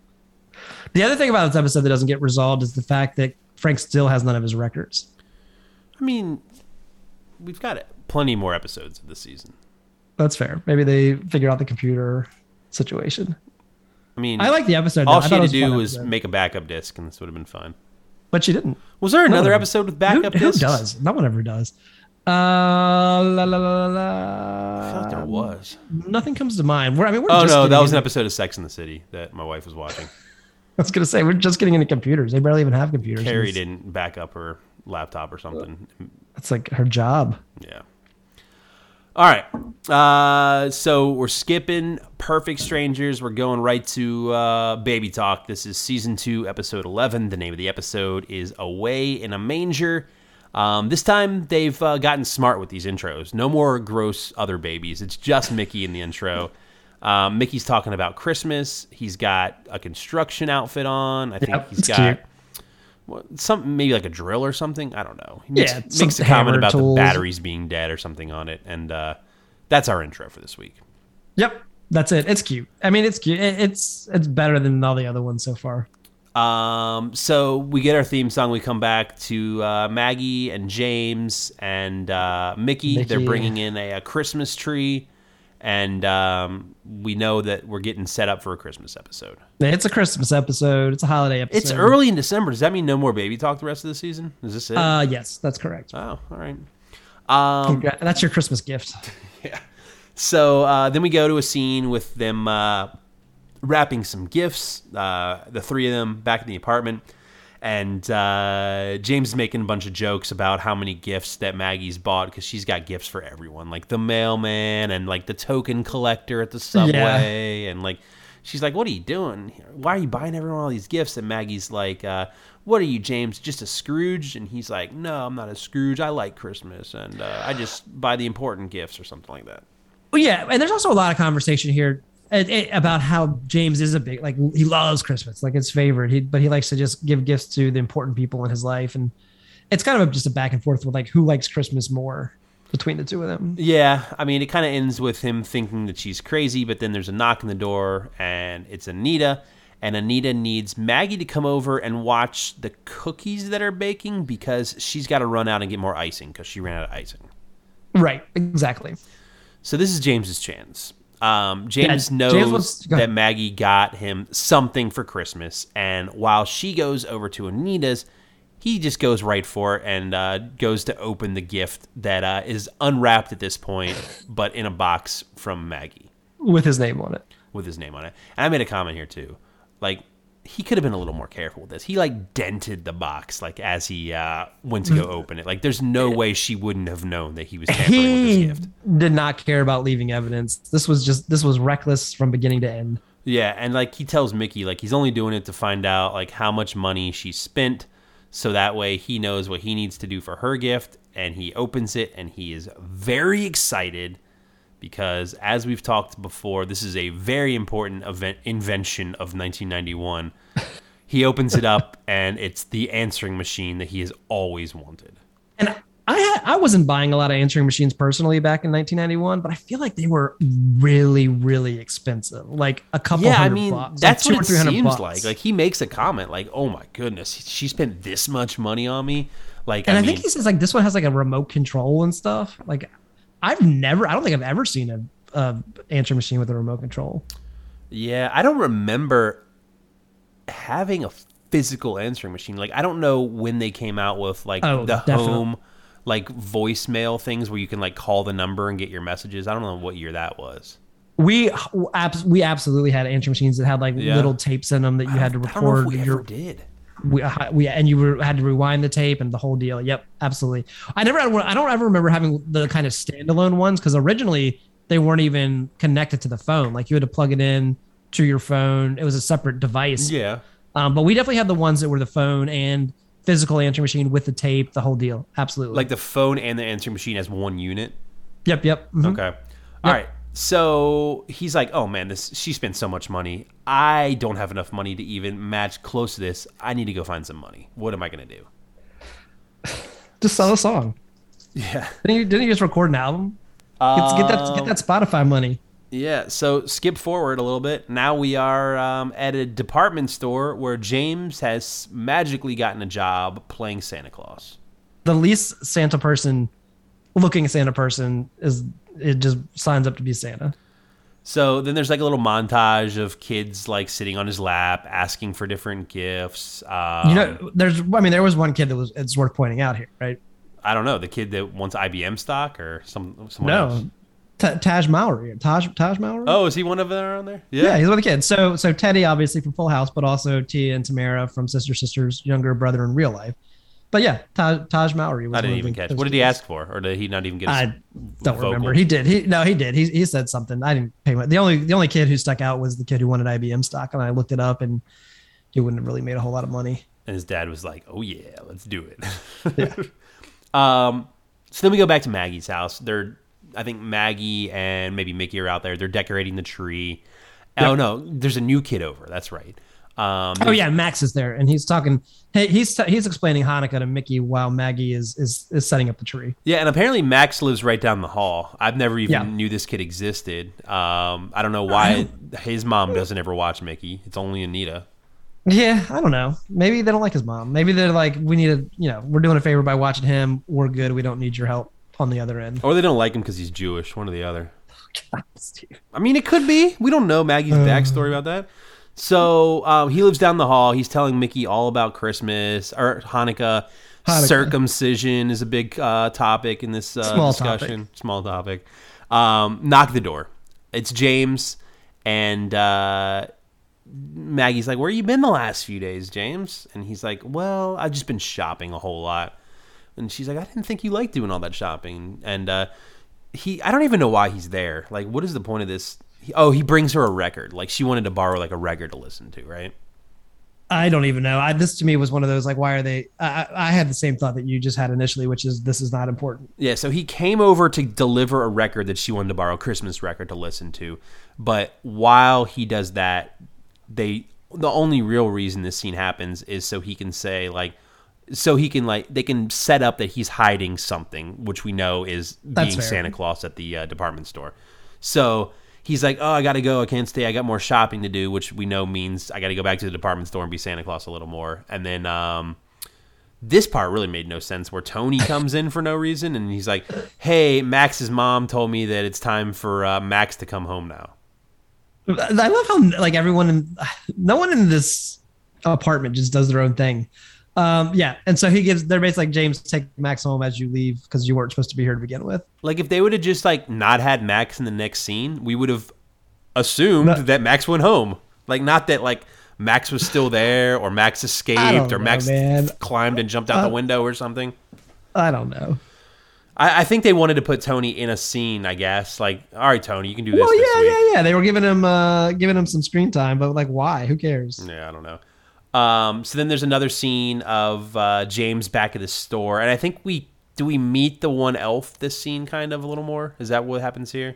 The other thing about this episode that doesn't get resolved is the fact that Frank still has none of his records. I mean, we've got plenty more episodes of this season. That's fair. Maybe they figure out the computer situation. I mean, I like the episode. all though. I she had to do was episode. make a backup disc, and this would have been fine. but she didn't. Was there another No. episode with backup who discs? does? No one ever does. Uh, la, la, la, la, I thought there was. Nothing comes to mind. We're, I mean, we're Oh just no, that was an episode of Sex in the City that my wife was watching. I was gonna say we're just getting into computers. They barely even have computers. Carrie didn't back up her laptop or something. It's like her job. Yeah. All right. Uh, so we're skipping Perfect Strangers. We're going right to uh, Baby Talk. This is season two, episode 11. The name of the episode is Away in a Manger. Um, this time they've uh, gotten smart with these intros. No more gross other babies. It's just Mickey in the intro. Um, Mickey's talking about Christmas. He's got a construction outfit on. I think Yep, he's got what, something, maybe like a drill or something. I don't know. He Yeah, makes, makes a comment about tools. the batteries being dead or something on it, and uh, that's our intro for this week. Yep, that's it. It's cute. I mean, it's cute. It's it's better than all the other ones so far. Um, so we get our theme song. We come back to uh, Maggie and James and uh, Mickey. They're bringing in a, a Christmas tree, and um, we know that we're getting set up for a Christmas episode. It's a Christmas episode. It's a holiday episode. It's early in December. Does that mean no more baby talk the rest of the season? Is this it? Uh, yes, that's correct. oh, all right. Um, that's your Christmas gift. Yeah. So uh, then we go to a scene with them uh, wrapping some gifts, uh, the three of them back in the apartment. And uh, James is making a bunch of jokes about how many gifts that Maggie's bought because she's got gifts for everyone, like the mailman and like the token collector at the subway, and like she's like, "What are you doing? Why are you buying everyone all these gifts?" And Maggie's like, uh, "What are you, James? Just a Scrooge?" And he's like, "No, I'm not a Scrooge. I like Christmas, and uh, I just buy the important gifts or something like that." Well, yeah, and there's also a lot of conversation here uh, uh, about how James is a big like he loves Christmas, like it's favorite. He but he likes to just give gifts to the important people in his life, and it's kind of just a back and forth with like who likes Christmas more between the two of them. Yeah, I mean, it kind of ends with him thinking that she's crazy, but then there's a knock on the door, and it's Anita. And Anita needs Maggie to come over and watch the cookies that are baking because she's got to run out and get more icing because she ran out of icing. Right, exactly. So this is James's chance. Um, James Yeah, knows James go that. Maggie got him something for Christmas, and while she goes over to Anita's, he just goes right for it and uh, goes to open the gift that uh, is unwrapped at this point, but in a box from Maggie With his name on it. with his name on it. And I made a comment here too, like he could have been a little more careful with this. He like dented the box like as he uh, went to go open it. Like there's no way she wouldn't have known that he was tampering with He this gift. did not care about leaving evidence. This was just this was reckless from beginning to end. Yeah, and like he tells Mickey like he's only doing it to find out like how much money she spent so that way he knows what he needs to do for her gift and he opens it and he is very excited because as we've talked before this is a very important event invention of 1991. he opens it up and it's the answering machine that he has always wanted. And I I wasn't buying a lot of answering machines personally back in 1991, but I feel like they were really really expensive, like a couple Yeah, I mean bucks. that's like what it seems bucks. like. Like he makes a comment like, "Oh my goodness, she spent this much money on me." Like, and I, I, mean, think he says like this one has like a remote control and stuff. Like I've never, I don't think I've ever seen a, a answering machine with a remote control. Yeah, I don't remember having a physical answering machine. Like I don't know when they came out with like Oh, the definitely. home like voicemail things where you can like call the number and get your messages. I don't know what year that was. We we absolutely had answering machines that had like Yeah. little tapes in them that you had to I don't know if record we your ever did. We, uh, we and you were, had to rewind the tape and the whole deal. Yep, absolutely. I never, I don't ever remember having the kind of standalone ones because originally they weren't even connected to the phone. Like you had to plug it in to your phone. It was a separate device. Yeah. Um, but we definitely had the ones that were the phone and physical answering machine with the tape, the whole deal. Absolutely. Like the phone and the answering machine as one unit. yep, yep. mhm. Okay. All right. So he's like, "Oh man, this she spent so much money. I don't have enough money to even match close to this. I need to go find some money. What am I gonna do?" Just sell a song. Yeah. Didn't you, didn't you just record an album? Get, get that, get that Spotify money. Yeah, so skip forward a little bit. Now we are um, at a department store where James has magically gotten a job playing Santa Claus. the least Santa person looking Santa person is it just signs up to be Santa. So then there's like a little montage of kids like sitting on his lap asking for different gifts. Um, You know, there's I mean there was one kid that was it's worth pointing out here, right? I don't know the kid that wants IBM stock or some someone No. else. Ta Taj Mowry. Taj Taj Mowry? Oh, is he one of them on there? yeah. he's one of the kids. So so Teddy obviously from Full House, but also Tia and Tamara from Sister Sister's younger brother in real life. But yeah, Taj, Taj Mowry was I didn't even catch. What did he ask for, or did he not even get? I don't vocal? remember. He did. He no, he did. He he said something. I didn't pay much. The only the only kid who stuck out was the kid who wanted IBM stock, and I looked it up, and he wouldn't have really made a whole lot of money. And his dad was like, "Oh yeah, let's do it." Yeah. um, so then we go back to Maggie's house. They're, I think Maggie and maybe Mickey are out there. They're decorating the tree. Oh no, there's a new kid over. That's right. Um, Oh yeah, Max is there, and he's talking. Hey, he's he's explaining Hanukkah to Mickey while Maggie is is is setting up the tree. yeah, and apparently Max lives right down the hall. I've never even Yeah. knew this kid existed. Um, I don't know why his mom doesn't ever watch Mickey. It's only Anita. Yeah, I don't know. Maybe they don't like his mom. Maybe they're like, we need to, you know, we're doing a favor by watching him. We're good. We don't need your help on the other end. Or they don't like him because he's Jewish. One or the other. Steve. I mean, it could be. We don't know Maggie's backstory about that. So um, he lives down the hall. He's telling Mickey all about Christmas or Hanukkah. Hanukkah. Circumcision is a big uh, topic in this uh, Small discussion. Small topic. Um, knock the door. It's James, and uh, Maggie's like, "Where you been the last few days, James?" And he's like, "Well, I've just been shopping a whole lot." And she's like, "I didn't think you liked doing all that shopping." And uh, he, I don't even know why he's there. Like, what is the point of this? He, oh, he brings her a record. Like, she wanted to borrow like a record to listen to, right? I don't even know. I, this to me was one of those like, why are they? I, I had the same thought that you just had initially, which is this is not important. Yeah, so he came over to deliver a record that she wanted to borrow, a Christmas record to listen to. But while he does that, they the only real reason this scene happens is so he can say like so he can like they can set up that he's hiding something, which we know is That's being fair. Santa Claus at the uh, department store. So he's like, "Oh, I got to go. I can't stay. I got more shopping to do," which we know means I got to go back to the department store and be Santa Claus a little more. And then um, this part really made no sense, where Tony comes in for no reason, and he's like, "Hey, Max's mom told me that it's time for uh, Max to come home now." I love how like everyone, in, no one in this apartment just does their own thing. Um, yeah, and so he gives. They're basically like James, take Max home as you leave because you weren't supposed to be here to begin with. Like if they would have just like not had Max in the next scene, we would have assumed No. that Max went home. Like not that like Max was still there or Max escaped or know, Max man. climbed and jumped out the Uh, window or something. I don't know. I, I think they wanted to put Tony in a scene. I guess like, all right, Tony, you can do this. Well, this yeah, week. yeah, yeah. They were giving him, uh, giving him some screen time, but like, why? Who cares? Yeah, I don't know. Um, so then there's another scene of uh, James back at the store, and I think we do we meet the one elf this scene kind of a little more. Is that what happens here?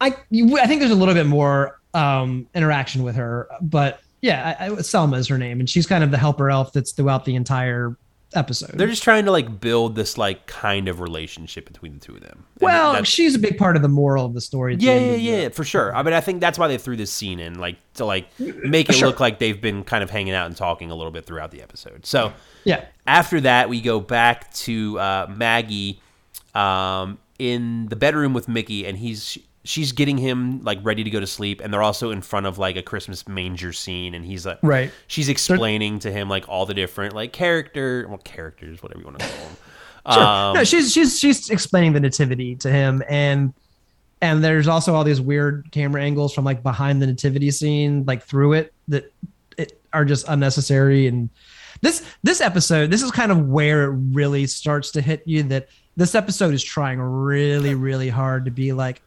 I, I think there's a little bit more um, interaction with her, but yeah, I, I, Selma is her name, and she's kind of the helper elf that's throughout the entire episode. They're just trying to like build this like kind of relationship between the two of them. And well, she's a big part of the moral of the story. the yeah, yeah, the- yeah, for sure. I mean, I think that's why they threw this scene in, like to like make it Sure. look like they've been kind of hanging out and talking a little bit throughout the episode. So yeah. after that, we go back to uh, Maggie um, in the bedroom with Mickey, and he's she's getting him like ready to go to sleep, and they're also in front of like a Christmas manger scene, and he's like, Right. She's explaining to him like all the different like character, well, characters, whatever you want to call them. Sure. Um, no, she's she's she's explaining the nativity to him, and and there's also all these weird camera angles from like behind the nativity scene, like through it, that it are just unnecessary. And this this episode, this is kind of where it really starts to hit you that this episode is trying really really hard to be like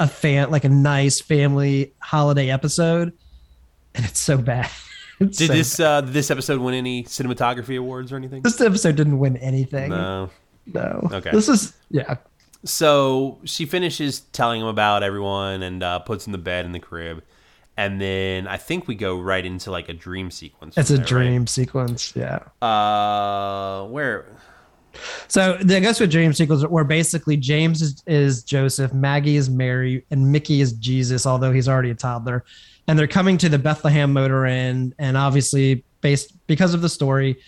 a fan, like a nice family holiday episode, and it's so bad. It's Did so this bad. uh, this episode win any cinematography awards or anything? this episode didn't win anything? No. No. Okay. This is yeah. So she finishes telling him about everyone and uh, puts him to bed in the crib, and then I think we go right into like a dream sequence. It's a there, dream sequence. Yeah. Uh, where? So the goes to a dream sequence where basically James is, is Joseph, Maggie is Mary, and Mickey is Jesus, although he's already a toddler. And they're coming to the Bethlehem Motor Inn, and obviously based because of the story,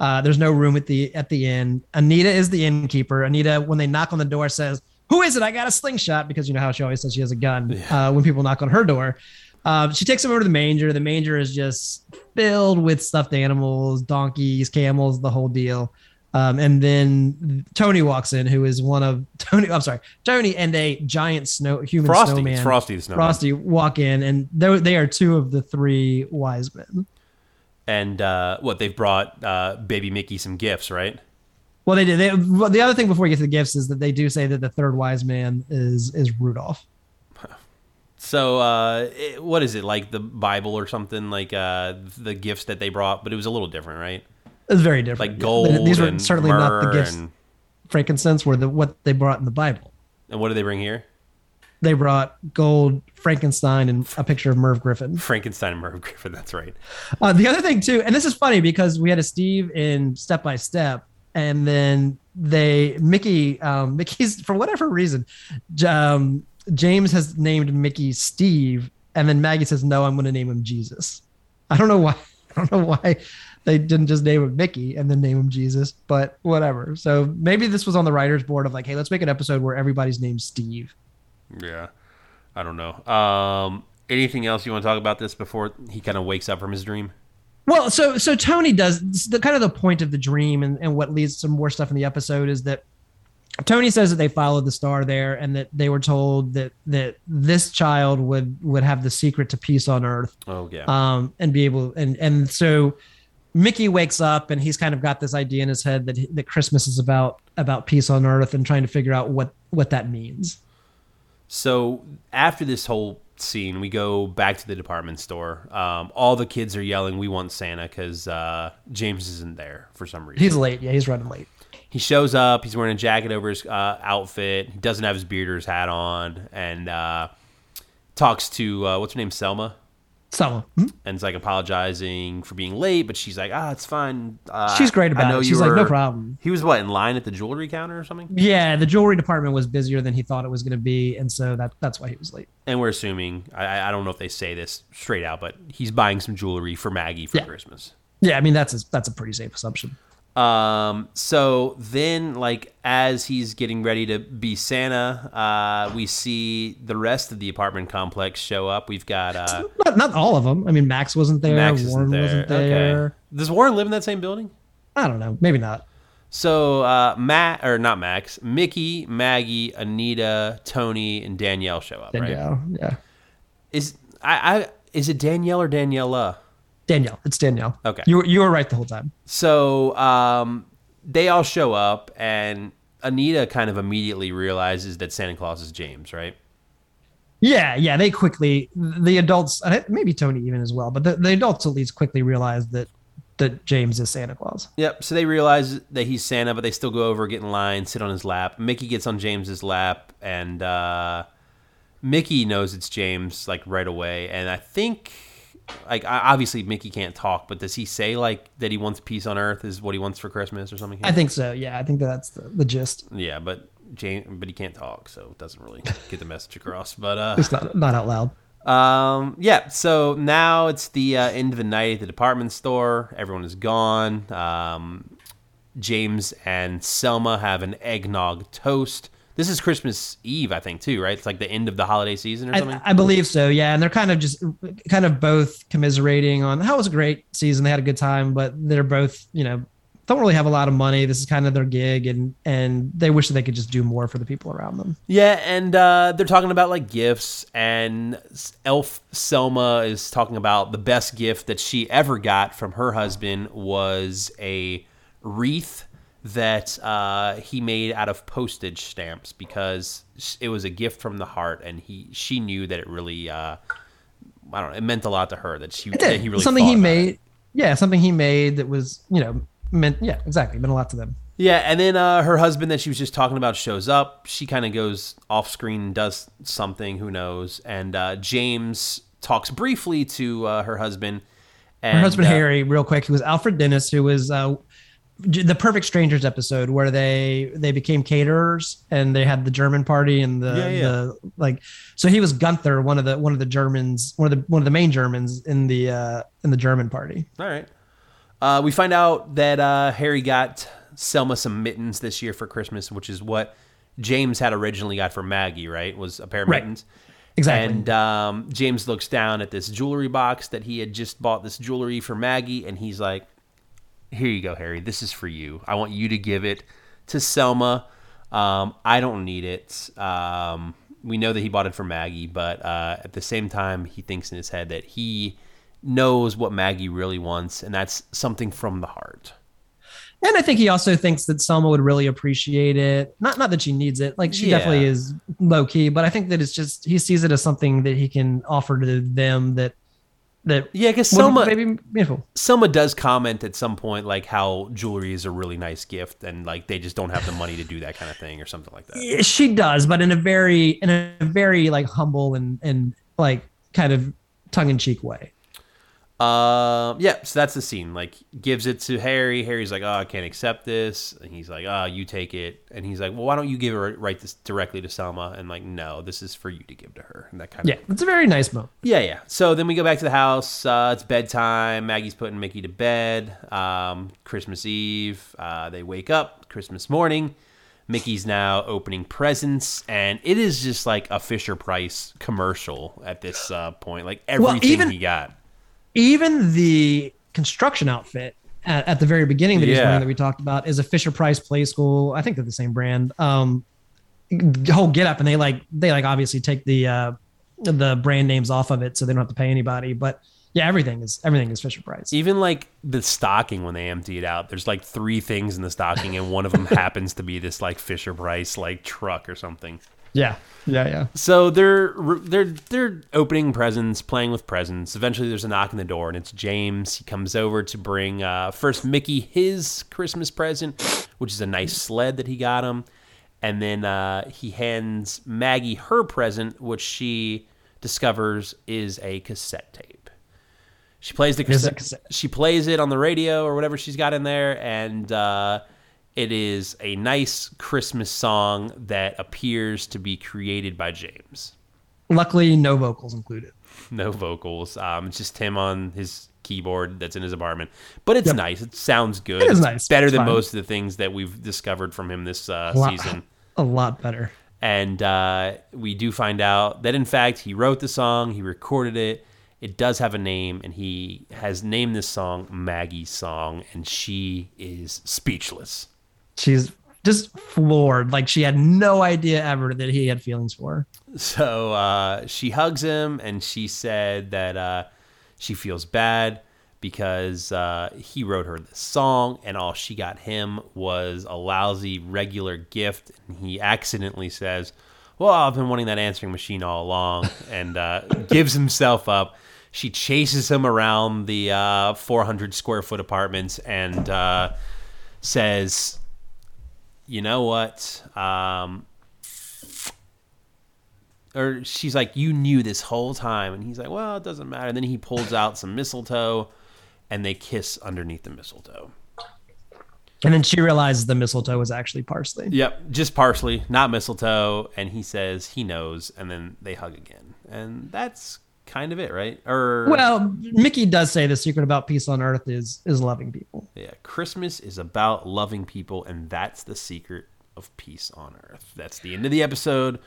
uh, there's no room at the at the inn. Anita is the innkeeper. Anita, when they knock on the door, says, "Who is it? I got a slingshot." Because you know how she always says she has a gun uh, when people knock on her door. Uh, she takes him over to the manger. The manger is just filled with stuffed animals, donkeys, camels, the whole deal. Um, and then Tony walks in, who is one of Tony. I'm sorry, Tony and a giant snow human Frosty. snowman. It's Frosty the snowman. Frosty walk in, and they they are two of the three wise men. And uh, what they've brought uh, baby Mickey some gifts, right? Well, they did. They, well, the other thing before we get to the gifts is that they do say that the third wise man is is Rudolph. So uh, it- what is it like the Bible or something like uh, the gifts that they brought? But it was a little different, right? It's very different. Like Yeah. gold. These were certainly not the gifts. And, Frankincense were the what they brought in the Bible. and what did they bring here? They brought gold, Frankenstein, and a picture of Merv Griffin. Frankenstein and Merv Griffin. That's right. Uh, the other thing too, and this is funny because we had a Steve in Step by Step, and then they Mickey, um, Mickey's for whatever reason, um, James has named Mickey Steve, and then Maggie says, "No, I'm going to name him Jesus." I don't know why. I don't know why they didn't just name him Mickey and then name him Jesus, but whatever. So maybe this was on the writers' board of like, hey, let's make an episode where everybody's named Steve. Yeah. I don't know. Um, anything else you want to talk about this before he kind of wakes up from his dream? Well, so so Tony does the kind of the point of the dream and, and what leads to more stuff in the episode is that Tony says that they followed the star there and that they were told that that this child would would have the secret to peace on earth Oh yeah. um and be able and and so Mickey wakes up and he's kind of got this idea in his head that that Christmas is about about peace on earth and trying to figure out what what that means. So after this whole scene, we go back to the department store. Um, all the kids are yelling, "We want Santa!" because uh, James isn't there for some reason. He's late. Yeah, he's running late. he shows up. He's wearing a jacket over his uh, outfit. He doesn't have his beard or his hat on, and uh, talks to uh, what's her name, Selma, So hmm? and is like apologizing for being late. But she's like, "Ah, it's fine." Uh, She's great about it. She's like, "No problem." He was what in line at the jewelry counter or something, yeah, the jewelry department was busier than he thought it was going to be, and so that that's why he was late. and we're assuming. I- I, I don't know if they say this straight out, but he's buying some jewelry for Maggie for Yeah. Christmas. Yeah, I mean that's a, that's a pretty safe assumption. Um, so then, like, as he's getting ready to be Santa, uh, we see the rest of the apartment complex show up. We've got uh, Not not all of them. I mean, Max wasn't there. Max Warren there. wasn't there. Okay. Does Warren live in that same building? I don't know. Maybe not. So uh, Matt or not Max, Mickey, Maggie, Anita, Tony, and Danielle show up. Right? Danielle. Yeah. Is I, I is it Danielle or Daniela? Danielle. It's Danielle. Okay. You were, you were right the whole time. So um, they all show up, and Anita kind of immediately realizes that Santa Claus is James, right? Yeah, yeah. They quickly the adults, maybe Tony even as well, but the, the adults at least quickly realize that that James is Santa Claus. Yep. So they realize that he's Santa, but they still go over, get in line, sit on his lap. Mickey gets on James's lap, and uh, Mickey knows it's James like right away. And I think, like, obviously Mickey can't talk, but does he say like that he wants peace on Earth is what he wants for Christmas or something? I think so. Yeah, I think that's the, the gist. Yeah, but James, but he can't talk, so it doesn't really get the message across. But uh, It's not not out loud. Um, yeah, so now it's the uh, end of the night at the department store. Everyone is gone. Um, James and Selma have an eggnog toast. This is Christmas Eve, I think, too, right? It's like the end of the holiday season or something. I, I believe so. Yeah, and they're kind of just kind of both commiserating on how it was a great season. They had a good time, but they're both you know don't really have a lot of money. This is kind of their gig, and and they wish that they could just do more for the people around them. yeah, and uh, they're talking about like gifts, and Elf Selma is talking about the best gift that she ever got from her husband was a wreath that uh, he made out of postage stamps because it was a gift from the heart, and he she knew that it really uh, I don't know it meant a lot to her that she that he really something he made. it. Yeah, something he made that was you know meant. Yeah, exactly. Meant a lot to them. Yeah, and then uh, her husband that she was just talking about shows up. She kind of goes off screen and does something, who knows? And uh, James talks briefly to uh, her husband. And, Her husband uh, Harry, real quick, who was Alfred Dennis, who was uh, the Perfect Strangers episode where they they became caterers and they had the German party and the, Yeah, yeah. the like. So he was Gunther, one of the one of the Germans, one of the one of the main Germans in the uh, in the German party. All right. Uh, we find out that uh, Harry got Selma some mittens this year for Christmas, which is what James had originally got for Maggie. Right? Was a pair of Right. mittens. Exactly. And um, James looks down at this jewelry box that he had just bought this jewelry for Maggie, and he's like, "Here you go, Harry. This is for you. I want you to give it to Selma. Um, I don't need it. Um, we know that he bought it for Maggie, but uh, at the same time, he thinks in his head that he knows what Maggie really wants, and that's something from the heart. And I think he also thinks that Selma would really appreciate it. Not not that she needs it. Like she Yeah. definitely is low key, but I think that it's just he sees it as something that he can offer to them that that Yeah, I guess Selma, maybe beautiful. Selma does comment at some point like how jewelry is a really nice gift, and like they just don't have the money to do that kind of thing or something like that. She does, but in a very in a very like humble and and like kind of tongue in cheek way. Um, yeah, so that's the scene. Like, gives it to Harry. Harry's like, "Oh, I can't accept this," and he's like, "Oh, you take it." And he's like, "Well, why don't you give it right this directly to Selma?" And like, "No, this is for you to give to her." And that kind Yeah, of yeah, it's a very nice moment. yeah, yeah. So then we go back to the house. Uh, it's bedtime. Maggie's putting Mickey to bed. Um, Christmas Eve. Uh, they wake up. Christmas morning. Mickey's now opening presents, and it is just like a Fisher Price commercial at this uh, point. Like everything even- he got. Even the construction outfit at, at the very beginning that he's Yeah. wearing that we talked about is a Fisher Price Playskool. I think they're the same brand. Um, whole get up and they like they like obviously take the uh the brand names off of it so they don't have to pay anybody. But yeah, everything is everything is Fisher Price. Even like the stocking when they empty it out, there's like three things in the stocking, and one of them happens to be this like Fisher Price like truck or something. Yeah, yeah, yeah. So they're they're they're opening presents, playing with presents. Eventually, there's a knock on the door, and it's James. He comes over to bring uh, first Mickey his Christmas present, which is a nice sled that he got him, and then uh, he hands Maggie her present, which she discovers is a cassette tape. She plays the cassette, cassette. She plays it on the radio or whatever she's got in there, and uh, it is a nice Christmas song that appears to be created by James. Luckily, no vocals included. No vocals. Um, it's just him on his keyboard that's in his apartment. But it's nice. It sounds good. It is It's nice. Better It's than fine. most of the things that we've discovered from him this uh, A lot, season. a lot better. And uh, we do find out that, in fact, he wrote the song, he recorded it. It does have a name, and he has named this song Maggie's Song, and she is speechless. She's just floored. Like she had no idea ever that he had feelings for her. So uh, she hugs him, and she said that uh, she feels bad because uh, he wrote her this song, and all she got him was a lousy regular gift. And he accidentally says, "Well, I've been wanting that answering machine all along," and uh, gives himself up. She chases him around the uh, 400 square foot apartments and uh, says, "You know what?" Um, or she's like, "You knew this whole time," and he's like, "Well, it doesn't matter." And then he pulls out some mistletoe, and they kiss underneath the mistletoe. And then she realizes the mistletoe was actually parsley. Yep, just parsley, not mistletoe. And he says he knows, and then they hug again, and that's kind of it, right? Or Well, Mickey does say the secret about peace on earth is is loving people. yeah, Christmas is about loving people, and that's the secret of peace on earth. That's the end of the episode.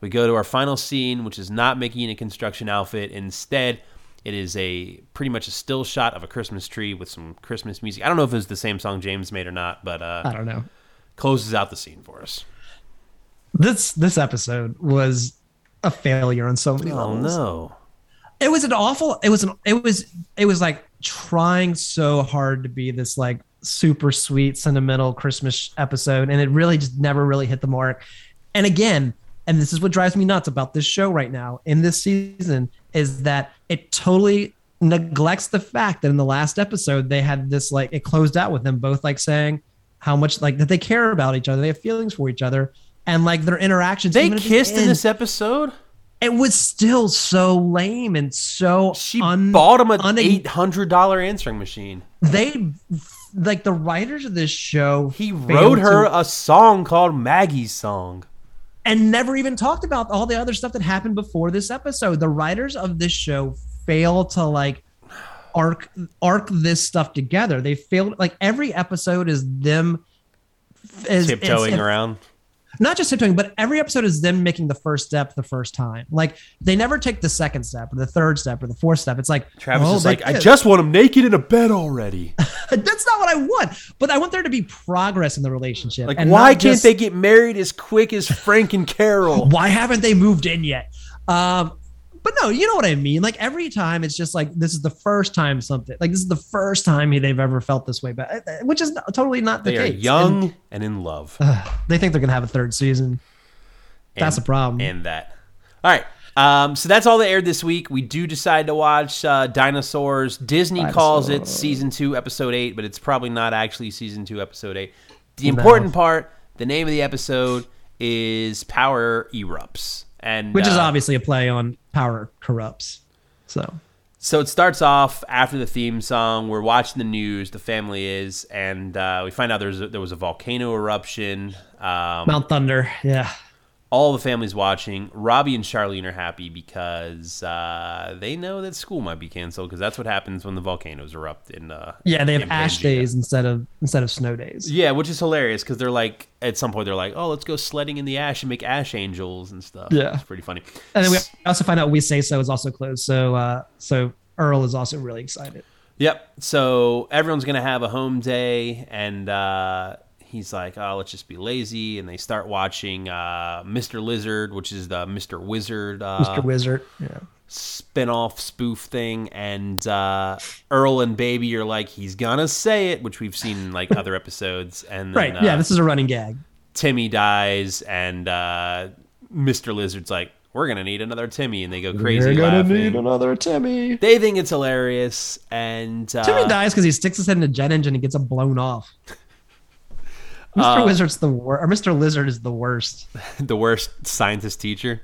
We go to our final scene, which is not Mickey in a construction outfit. Instead, it is a pretty much a still shot of a Christmas tree with some Christmas music. I don't know if it was the same song James made or not, but uh, I don't know. closes out the scene for us. This this episode was a failure on so many Oh levels. no! It was an awful. It was an. It was. It was like trying so hard to be this like super sweet sentimental Christmas episode, and it really just never really hit the mark. And again, and this is what drives me nuts about this show right now in this season is that it totally neglects the fact that in the last episode they had this like it closed out with them both like saying how much like that they care about each other, they have feelings for each other, and like their interactions. They even at the kissed in this episode. It was still so lame and so She un- bought him an un- eight hundred dollar answering machine. they like the writers of this show He wrote her to- a song called Maggie's Song. and never even talked about all the other stuff that happened before this episode the writers of this show fail to like arc arc this stuff together they failed like every episode is them is tiptoeing it's- around. Not just tiptoeing, but every episode is them making the first step the first time. Like they never take the second step or the third step or the fourth step. It's like Travis oh, is like, I just want him naked in a bed already. That's not what I want. But I want there to be progress in the relationship. Like, why can't just, they get married as quick as Frank and Carol? Why haven't they moved in yet? Um, but no, you know what I mean. Like every time, it's just like this is the first time something like this is the first time they've ever felt this way, but uh, which is totally not the They are case. young and, in love. And they think they're gonna have a third season. That's a problem. And that. All right. Um, so that's all that aired this week. We do decide to watch uh, Dinosaurs. Disney calls it season two, episode eight, but it's probably not actually season two, episode eight. The important part, the name of the episode is Power Erupts. And which is uh, obviously a play on power corrupts. So So it starts off after the theme song. We're watching the news. The family is, and uh, we find out there's a, there was a volcano eruption. Um, Mount Thunder, yeah. All the family's watching. Robbie and Charlene are happy because uh, they know that school might be canceled because that's what happens when the volcanoes erupt in. Uh, Yeah, they have ash Pangea. days instead of instead of snow days. Yeah, which is hilarious because they're like at some point they're like, oh, let's go sledding in the ash and make ash angels and stuff. Yeah. it's pretty funny. And then we also find out we say so is also closed. So uh so Earl is also really excited. Yep. So everyone's gonna have a home day, and uh, he's like, "Oh, let's just be lazy." And they start watching uh, Mr. Lizard, which is the Mr. Wizard uh, Mr. Wizard. Yeah. spin-off spoof thing and uh earl and baby are like he's gonna say it which we've seen in like other episodes and then, Right. yeah, uh, this is a running gag. timmy dies and uh mr lizard's like we're gonna need another timmy and they go crazy You're gonna laughing. need another Timmy. they think it's hilarious and uh, Timmy dies because he sticks his head in a jet engine and gets it blown off. Mr. Uh, Wizard's the worst, or Mr. Lizard is the worst. the worst scientist teacher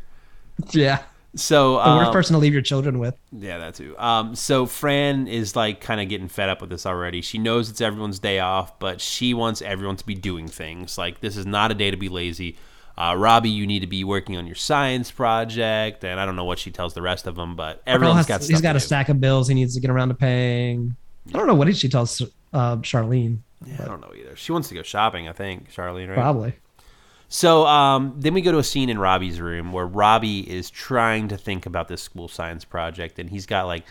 Yeah, so the worst um, person to leave your children with. Yeah, that too. Um, so Fran is like kind of getting fed up with this already. She knows it's everyone's day off, but she wants everyone to be doing things. Like this is not a day to be lazy. Uh, Robbie, you need to be working on your science project, and I don't know what she tells the rest of them, but Earl everyone's has- got stuff he's got a do. stack of bills he needs to get around to paying. I don't know what did she tells uh, Charlene. Yeah, I don't know either. She wants to go shopping, I think, Charlene, right? Probably. So um, then we go to a scene in Robbie's room where Robbie is trying to think about this school science project, and he's got like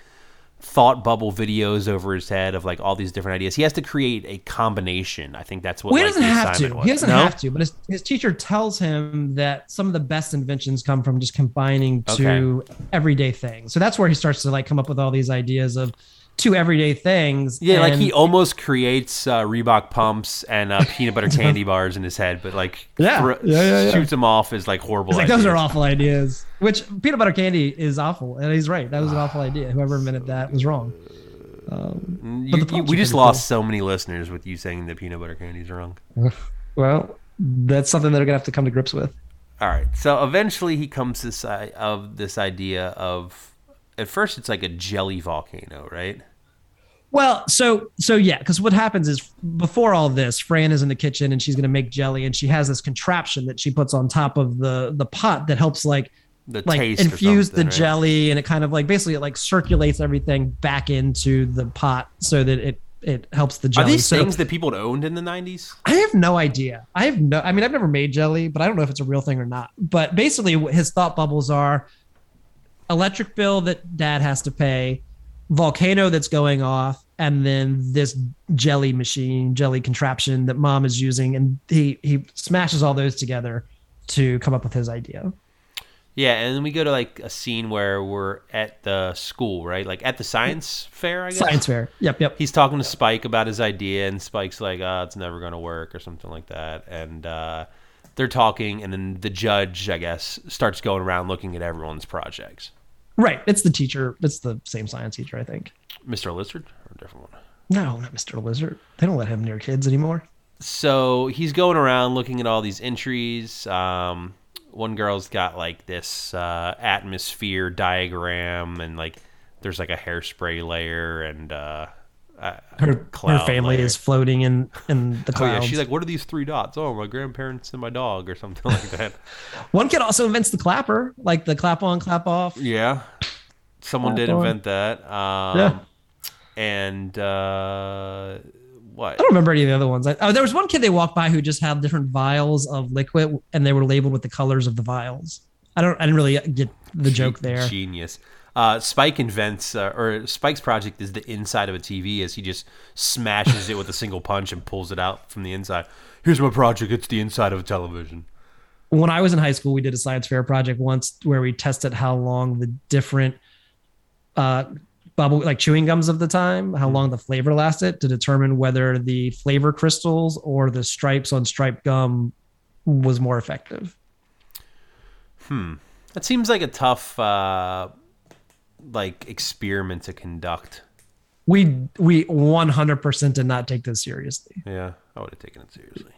thought bubble videos over his head of like all these different ideas. He has to create a combination. I think that's what. Well, he like, doesn't have to. was. He doesn't No? have to, but his, his teacher tells him that some of the best inventions come from just combining two everyday things. So that's where he starts to like come up with all these ideas of two everyday things. Yeah, like he almost creates uh, Reebok pumps and uh, peanut butter candy bars in his head, but like Yeah. thro- Yeah, yeah, yeah. shoots them off as like horrible. Like, those are awful ideas. Which peanut butter candy is awful, and he's right. That was an awful idea. Whoever invented that was wrong. You- but you- we just lost so many listeners with you saying that peanut butter candy's wrong. Well, that's something that they're gonna have to come to grips with. All right. So eventually he comes to this of this idea of at first it's like a jelly volcano, right? Well, so so yeah, because what happens is before all this, Fran is in the kitchen and she's gonna make jelly, and she has this contraption that she puts on top of the the pot that helps like The like taste infuse the right? jelly, and it kind of like basically it like circulates everything back into the pot so that it it helps the jelly. Are these so things that people owned in the 90s? I have no idea. I have no. I mean, I've never made jelly, but I don't know if it's a real thing or not. But basically, what his thought bubbles are: electric bill that dad has to pay, volcano that's going off, and then this jelly machine, jelly contraption that mom is using, and he he smashes all those together to come up with his idea. Yeah, and then we go to like a scene where we're at the school, right? Like at the science fair, I guess. Science fair. Yep, yep. He's talking to Spike about his idea, and Spike's like, "Uh, it's never going to work," or something like that. And uh, they're talking, and then the judge, I guess, starts going around looking at everyone's projects. Right. It's the teacher. It's the same science teacher, I think. Mr. Lizard, or a different one. No, not Mr. Lizard. They don't let him near kids anymore. so he's going around looking at all these entries. Um, one girl's got like this uh, atmosphere diagram, and like there's like a hairspray layer, and uh, uh, Her her family layer. is floating in in the Oh clouds. yeah, she's like, "What are these three dots? Oh, my grandparents and my dog, or something like that." One kid also invents the clapper, like the clap on, clap off. yeah, someone did on. invent that. Um, Yeah. and uh, what? I don't remember any of the other ones. I, oh, there was one kid they walked by who just had different vials of liquid, and they were labeled with the colors of the vials. I don't. I didn't really get the joke there. Genius. Uh, Spike invents, uh, or Spike's project is the inside of a TV as he just smashes it with a single punch and pulls it out from the inside. Here's my project. It's the inside of a television. When I was in high school, we did a science fair project once where we tested how long the different uh, bubble, like chewing gums of the time, how long the flavor lasted to determine whether the flavor crystals or the stripes on striped gum was more effective. Hmm. That seems like a tough, uh, like experiment to conduct. We we 100% did not take this seriously. Yeah, I would have taken it seriously.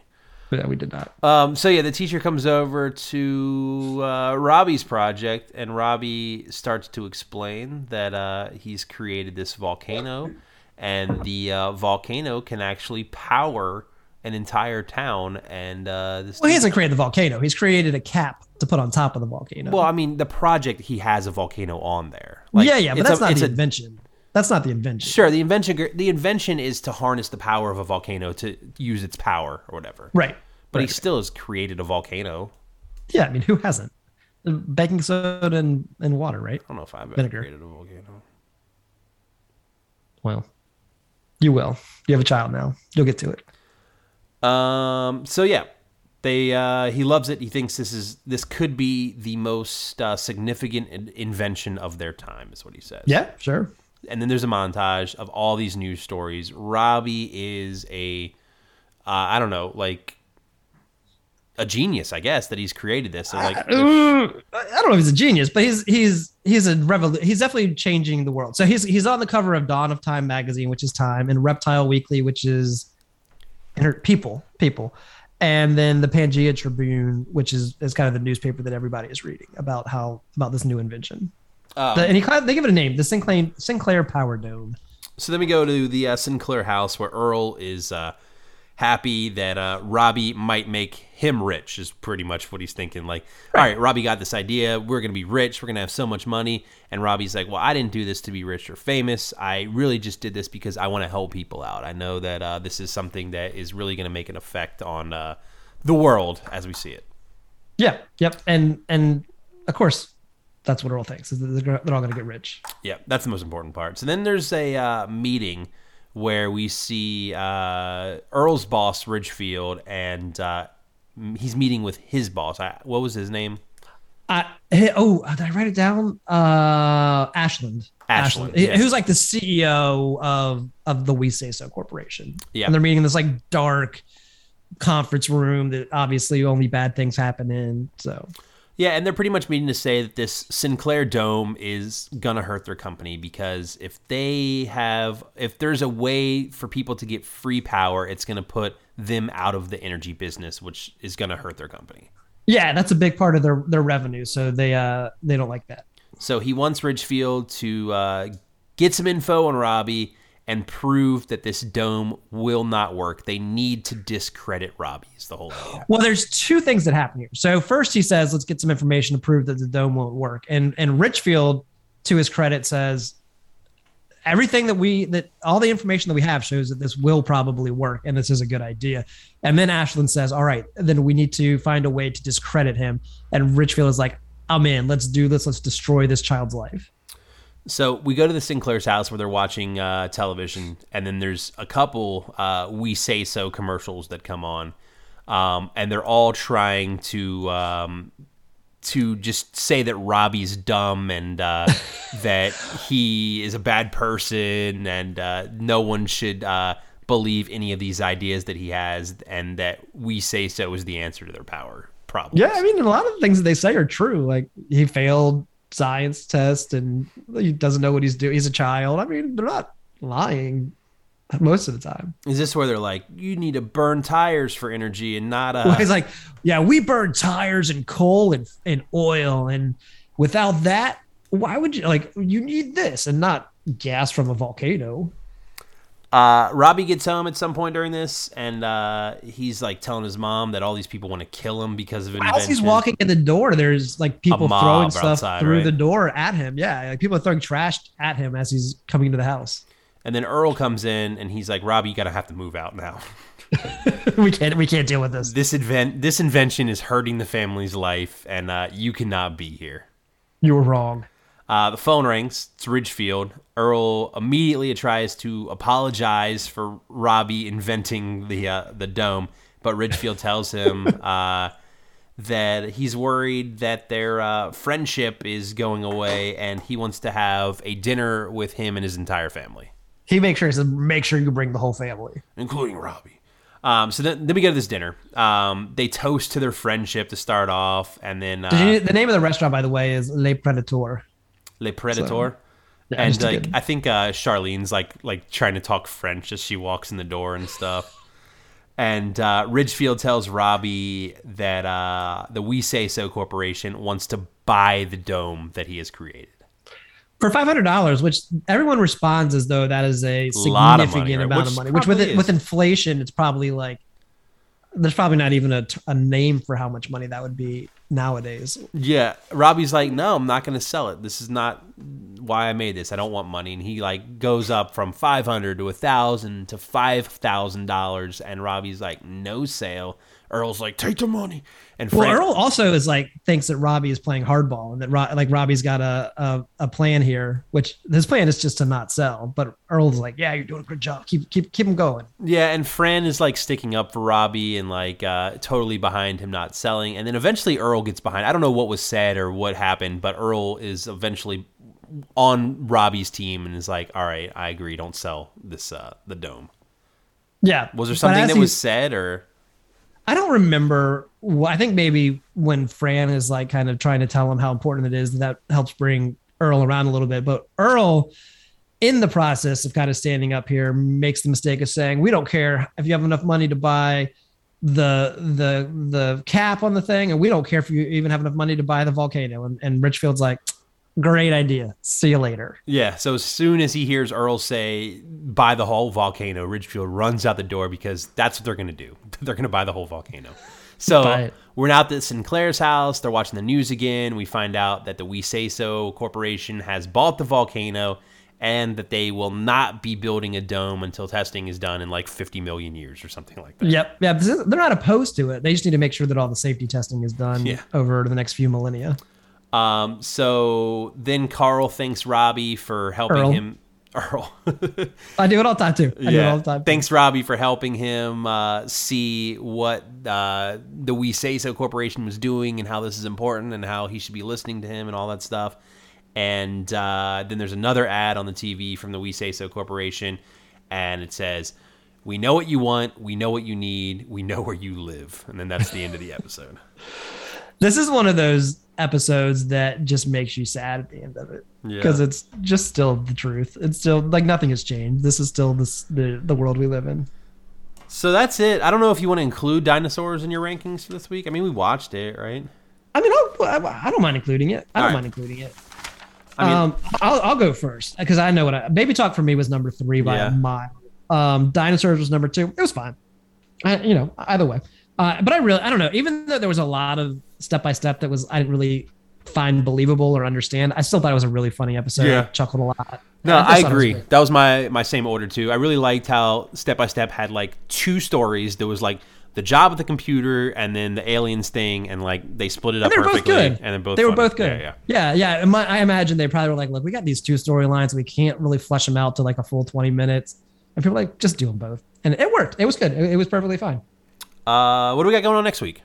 Yeah, we did not. Um, so yeah, the teacher comes over to uh, Robbie's project, and Robbie starts to explain that uh, he's created this volcano, and the uh, volcano can actually power an entire town. And uh, this, Well, he hasn't created the volcano. He's created a cap to put on top of the volcano. well, I mean, the project he has a volcano on there. yeah, yeah, but that's a- not the a- invention. That's not the invention. Sure, the invention the invention is to harness the power of a volcano to use its power or whatever. Right. But he still has created a volcano. Yeah, I mean, who hasn't? Baking soda and, and water, right? I don't know if I've ever Vinegar. created a volcano. Well, You will. You have a child now. You'll get to it. Um. So yeah, they. Uh, he loves it. He thinks this is this could be the most uh, significant in- invention of their time. Is what he says. Yeah, sure. And then there's a montage of all these news stories. Robbie is a. Uh, I don't know, like a genius, I guess, that he's created this. So like, I don't know if he's a genius, but he's he's he's a revol- He's definitely changing the world. So he's he's on the cover of Dawn of Time magazine, which is Time, and Reptile Weekly, which is People People, and then the Pangea Tribune, which is is kind of the newspaper that everybody is reading about how about this new invention. um, The- and he they give it a name, the Sinclair Sinclair Power Dome. So then we go to the uh, Sinclair house where Earl is uh, happy that uh, Robbie might make him rich, is pretty much what he's thinking. Like, all right, Robbie got this idea. We're going to be rich. We're going to have so much money. And Robbie's like, well, I didn't do this to be rich or famous. I really just did this because I want to help people out. I know that uh, this is something that is really going to make an effect on uh, the world as we see it. Yeah, yep, and and of course, that's what Earl thinks. Is that they're, gonna- they're all going to get rich. Yeah, that's the most important part. So then there's a uh, meeting where we see uh, Earl's boss, Richfield, and uh, he's meeting with his boss. I, what was his name? I, hey, oh, did I write it down? Uh, Ashland. Ashland, yes. Who's like the CEO of of the We Say So Corporation. Yeah. And they're meeting in this like dark conference room that obviously only bad things happen in. So Yeah, and they're pretty much meaning to say that this Sinclair Dome is gonna hurt their company because if they have, if there's a way for people to get free power, it's gonna put them out of the energy business, which is gonna hurt their company. yeah, that's a big part of their their revenue. So they uh they don't like that. So he wants Richfield to uh, get some info on Robbie and prove that this dome will not work. They need to discredit Robbie. Is the whole idea. Well, there's two things that happen here. So first, he says, "Let's get some information to prove that the dome won't work." And and Richfield, to his credit, says everything that we that all the information that we have shows that this will probably work and this is a good idea. And then Ashland says, "All right, then we need to find a way to discredit him." And Richfield is like, "I'm in. Let's do this. Let's destroy this child's life." So we go to the Sinclair's house where they're watching uh, television, and then there's a couple uh, "We Say So" commercials that come on, um, and they're all trying to um, to just say that Robbie's dumb and uh, that he is a bad person, and uh, no one should uh, believe any of these ideas that he has, and that "We Say So" is the answer to their power problems. Yeah, I mean, a lot of the things that they say are true. Like he failed science test and he doesn't know what he's doing. He's a child. I mean, they're not lying most of the time. Is this where they're like, you need to burn tires for energy and not uh, Well, he's like, yeah, we burn tires and coal and and oil, and without that, why would you like? You need this and not gas from a volcano. Uh, Robbie gets home at some point during this, and uh, he's like telling his mom that all these people want to kill him because of invention. As he's walking in the door, there's like people throwing stuff outside, through right? the door at him. Yeah, like people are throwing trash at him as he's coming into the house. and then Earl comes in, and he's like, "Robbie, you gotta have to move out now. we can't we can't deal with this. This invent, this invention is hurting the family's life, and uh, you cannot be here." You were wrong. Uh, the phone rings. It's Richfield. Earl immediately tries to apologize for Robbie inventing the uh, the dome, but Richfield tells him uh, that he's worried that their uh, friendship is going away, and he wants to have a dinner with him and his entire family, He makes sure he says, make sure you bring the whole family. including Robbie. Um, so then, then we go to this dinner. Um, they toast to their friendship to start off, and then uh, you, the name of the restaurant, by the way, is Le Predator. Le Predator. Yeah, and like good- I think uh, Charlene's like like trying to talk French as she walks in the door and stuff. And uh, Richfield tells Robbie that uh, the We Say So Corporation wants to buy the dome that he has created. for five hundred dollars, which everyone responds as though that is a Lot of significant money, right? amount Which of money. Which with it, with inflation, it's probably like there's probably not even a name for how much money that would be nowadays. Yeah, Robbie's like, no, I'm not going to sell it. This is not why I made this. I don't want money. And he like goes up from five hundred to a thousand to five thousand dollars, and Robbie's like, no sale. Earl's like, take the money. And Well, Earl also is like thinks that Robbie is playing hardball and that Ro- like Robbie's got a, a a plan here, which his plan is just to not sell. But Earl's like, yeah, you're doing a good job. Keep keep keep him going. Yeah, and Fran is like sticking up for Robbie and like uh, totally behind him not selling. And then eventually Earl gets behind. I don't know what was said or what happened, but Earl is eventually on Robbie's team and is like, "All right, I agree. Don't sell this uh, the dome." Yeah. Was there something that was said or? I don't remember. I think maybe when Fran is like kind of trying to tell him how important it is, that helps bring Earl around a little bit. But Earl, in the process of kind of standing up here, makes the mistake of saying, "We don't care if you have enough money to buy the the the cap on the thing, and we don't care if you even have enough money to buy the volcano." And, and Richfield's like, "Great idea. See you later." Yeah. So as soon as he hears Earl say buy the whole volcano, Richfield runs out the door because that's what they're going to do. They're going to buy the whole volcano. So we're now at Sinclair's house. They're watching the news again. We find out that the We Say So Corporation has bought the volcano and that they will not be building a dome until testing is done in like 50 million years or something like that. Yep. Yeah. They're not opposed to it. They just need to make sure that all the safety testing is done Yeah. over the next few millennia. Um, so then Carl thanks Robbie for helping Earl. him. Earl. I do it all the time too. I do it all the time. Thanks, Robbie, for helping him uh, see what uh, the We Say So Corporation was doing and how this is important and how he should be listening to him and all that stuff. And uh, then there's another ad on the TV from the We Say So Corporation, and it says, "We know what you want. We know what you need. We know where you live." And then that's the end of the episode. This is one of those episodes that just makes you sad at the end of it Yeah. because it's just still the truth. It's still like nothing has changed. This is still this the the world we live in. So that's it. I don't know if you want to include dinosaurs in your rankings for this week. I mean, we watched it, right? I mean, I'll, I don't mind including it. I don't All right. mind including it. I mean, um, I'll, I'll go first because I know what I, Baby Talk for me was number three by Yeah. a mile. Um, Dinosaurs was number two. It was fine. I, you know, either way. Uh, but I really, I don't know. Even though there was a lot of step by step that was I didn't really find believable or understand, I still thought it was a really funny episode. Yeah. I chuckled a lot. No, I thought it was agree. That was my my same order too. I really liked how Step by Step had like two stories. There was like the job at the computer and then the aliens thing, and like they split it up And they were both good. And then both they were funny. both good. Yeah, Yeah, yeah. And my, I imagine they probably were like, look, we got these two storylines. We can't really flesh them out to like a full 20 minutes. And people were like, just do them both. And it worked. It was good. It, it was perfectly fine. Uh, what do we got going on next week?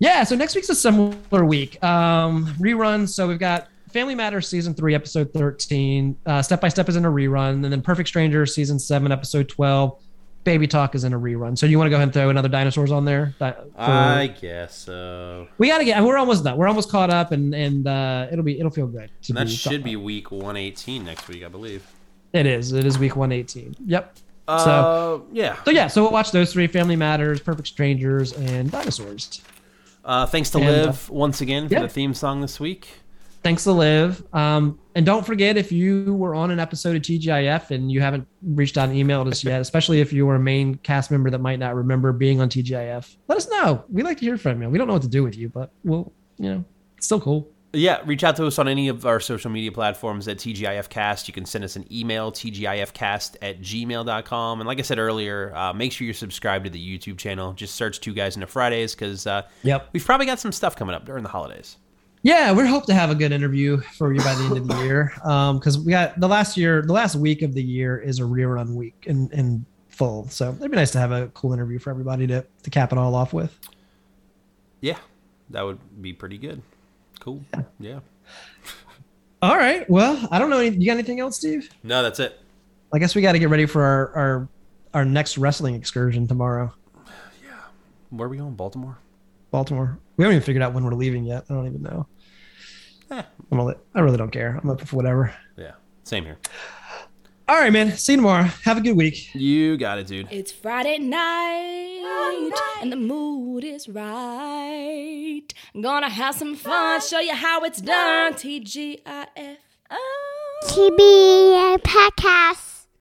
Yeah, so next week's a similar week. Um, reruns. So we've got Family Matters season three, episode 13. Uh, Step by Step is in a rerun. And then Perfect Stranger season seven, episode 12. Baby Talk is in a rerun. So you want to go ahead and throw another dinosaurs on there? Di- for- I guess so. we got to get, we're almost done. We're almost caught up and, and uh, it'll be, it'll feel good. That be should be week one eighteen next week, I believe. It is. It is week 118. Yep. Uh, yeah. So yeah, so we'll watch those three: Family Matters, Perfect Strangers, and Dinosaurs. Uh, thanks to And, uh, Liv once again for yeah. the theme song this week. Thanks to Liv. Um, and don't forget if you were on an episode of TGIF and you haven't reached out and emailed us yet, especially if you were a main cast member that might not remember being on TGIF, let us know. We like to hear from you. We don't know what to do with you, but we'll, you know, it's still cool. Yeah, reach out to us on any of our social media platforms at TGIFcast. You can send us an email, tgifcast at gmail.com. And like I said earlier, uh, make sure you're subscribed to the YouTube channel. Just search Two Guys into Fridays because uh, Yep. we've probably got some stuff coming up during the holidays. Yeah, we hope to have a good interview for you by the end of the year. Um, because we got the last year, the last week of the year is a rerun week in, in full. So it'd be nice to have a cool interview for everybody to, to cap it all off with. Yeah, that would be pretty good. Cool. Yeah. All right. Well, I don't know. any- You got anything else, Steve? No, that's it. I guess we got to get ready for our, our our next wrestling excursion tomorrow. Yeah. Where are we going? Baltimore? Baltimore. We haven't even figured out when we're leaving yet. I don't even know. Eh. I'm gonna I really don't care. I'm up for whatever. Yeah, same here. All right, man. See you tomorrow. Have a good week. You got it, dude. It's Friday night, and the mood is right. Gonna have some fun, show you how it's done. TGIF. Oh. TBA Podcast.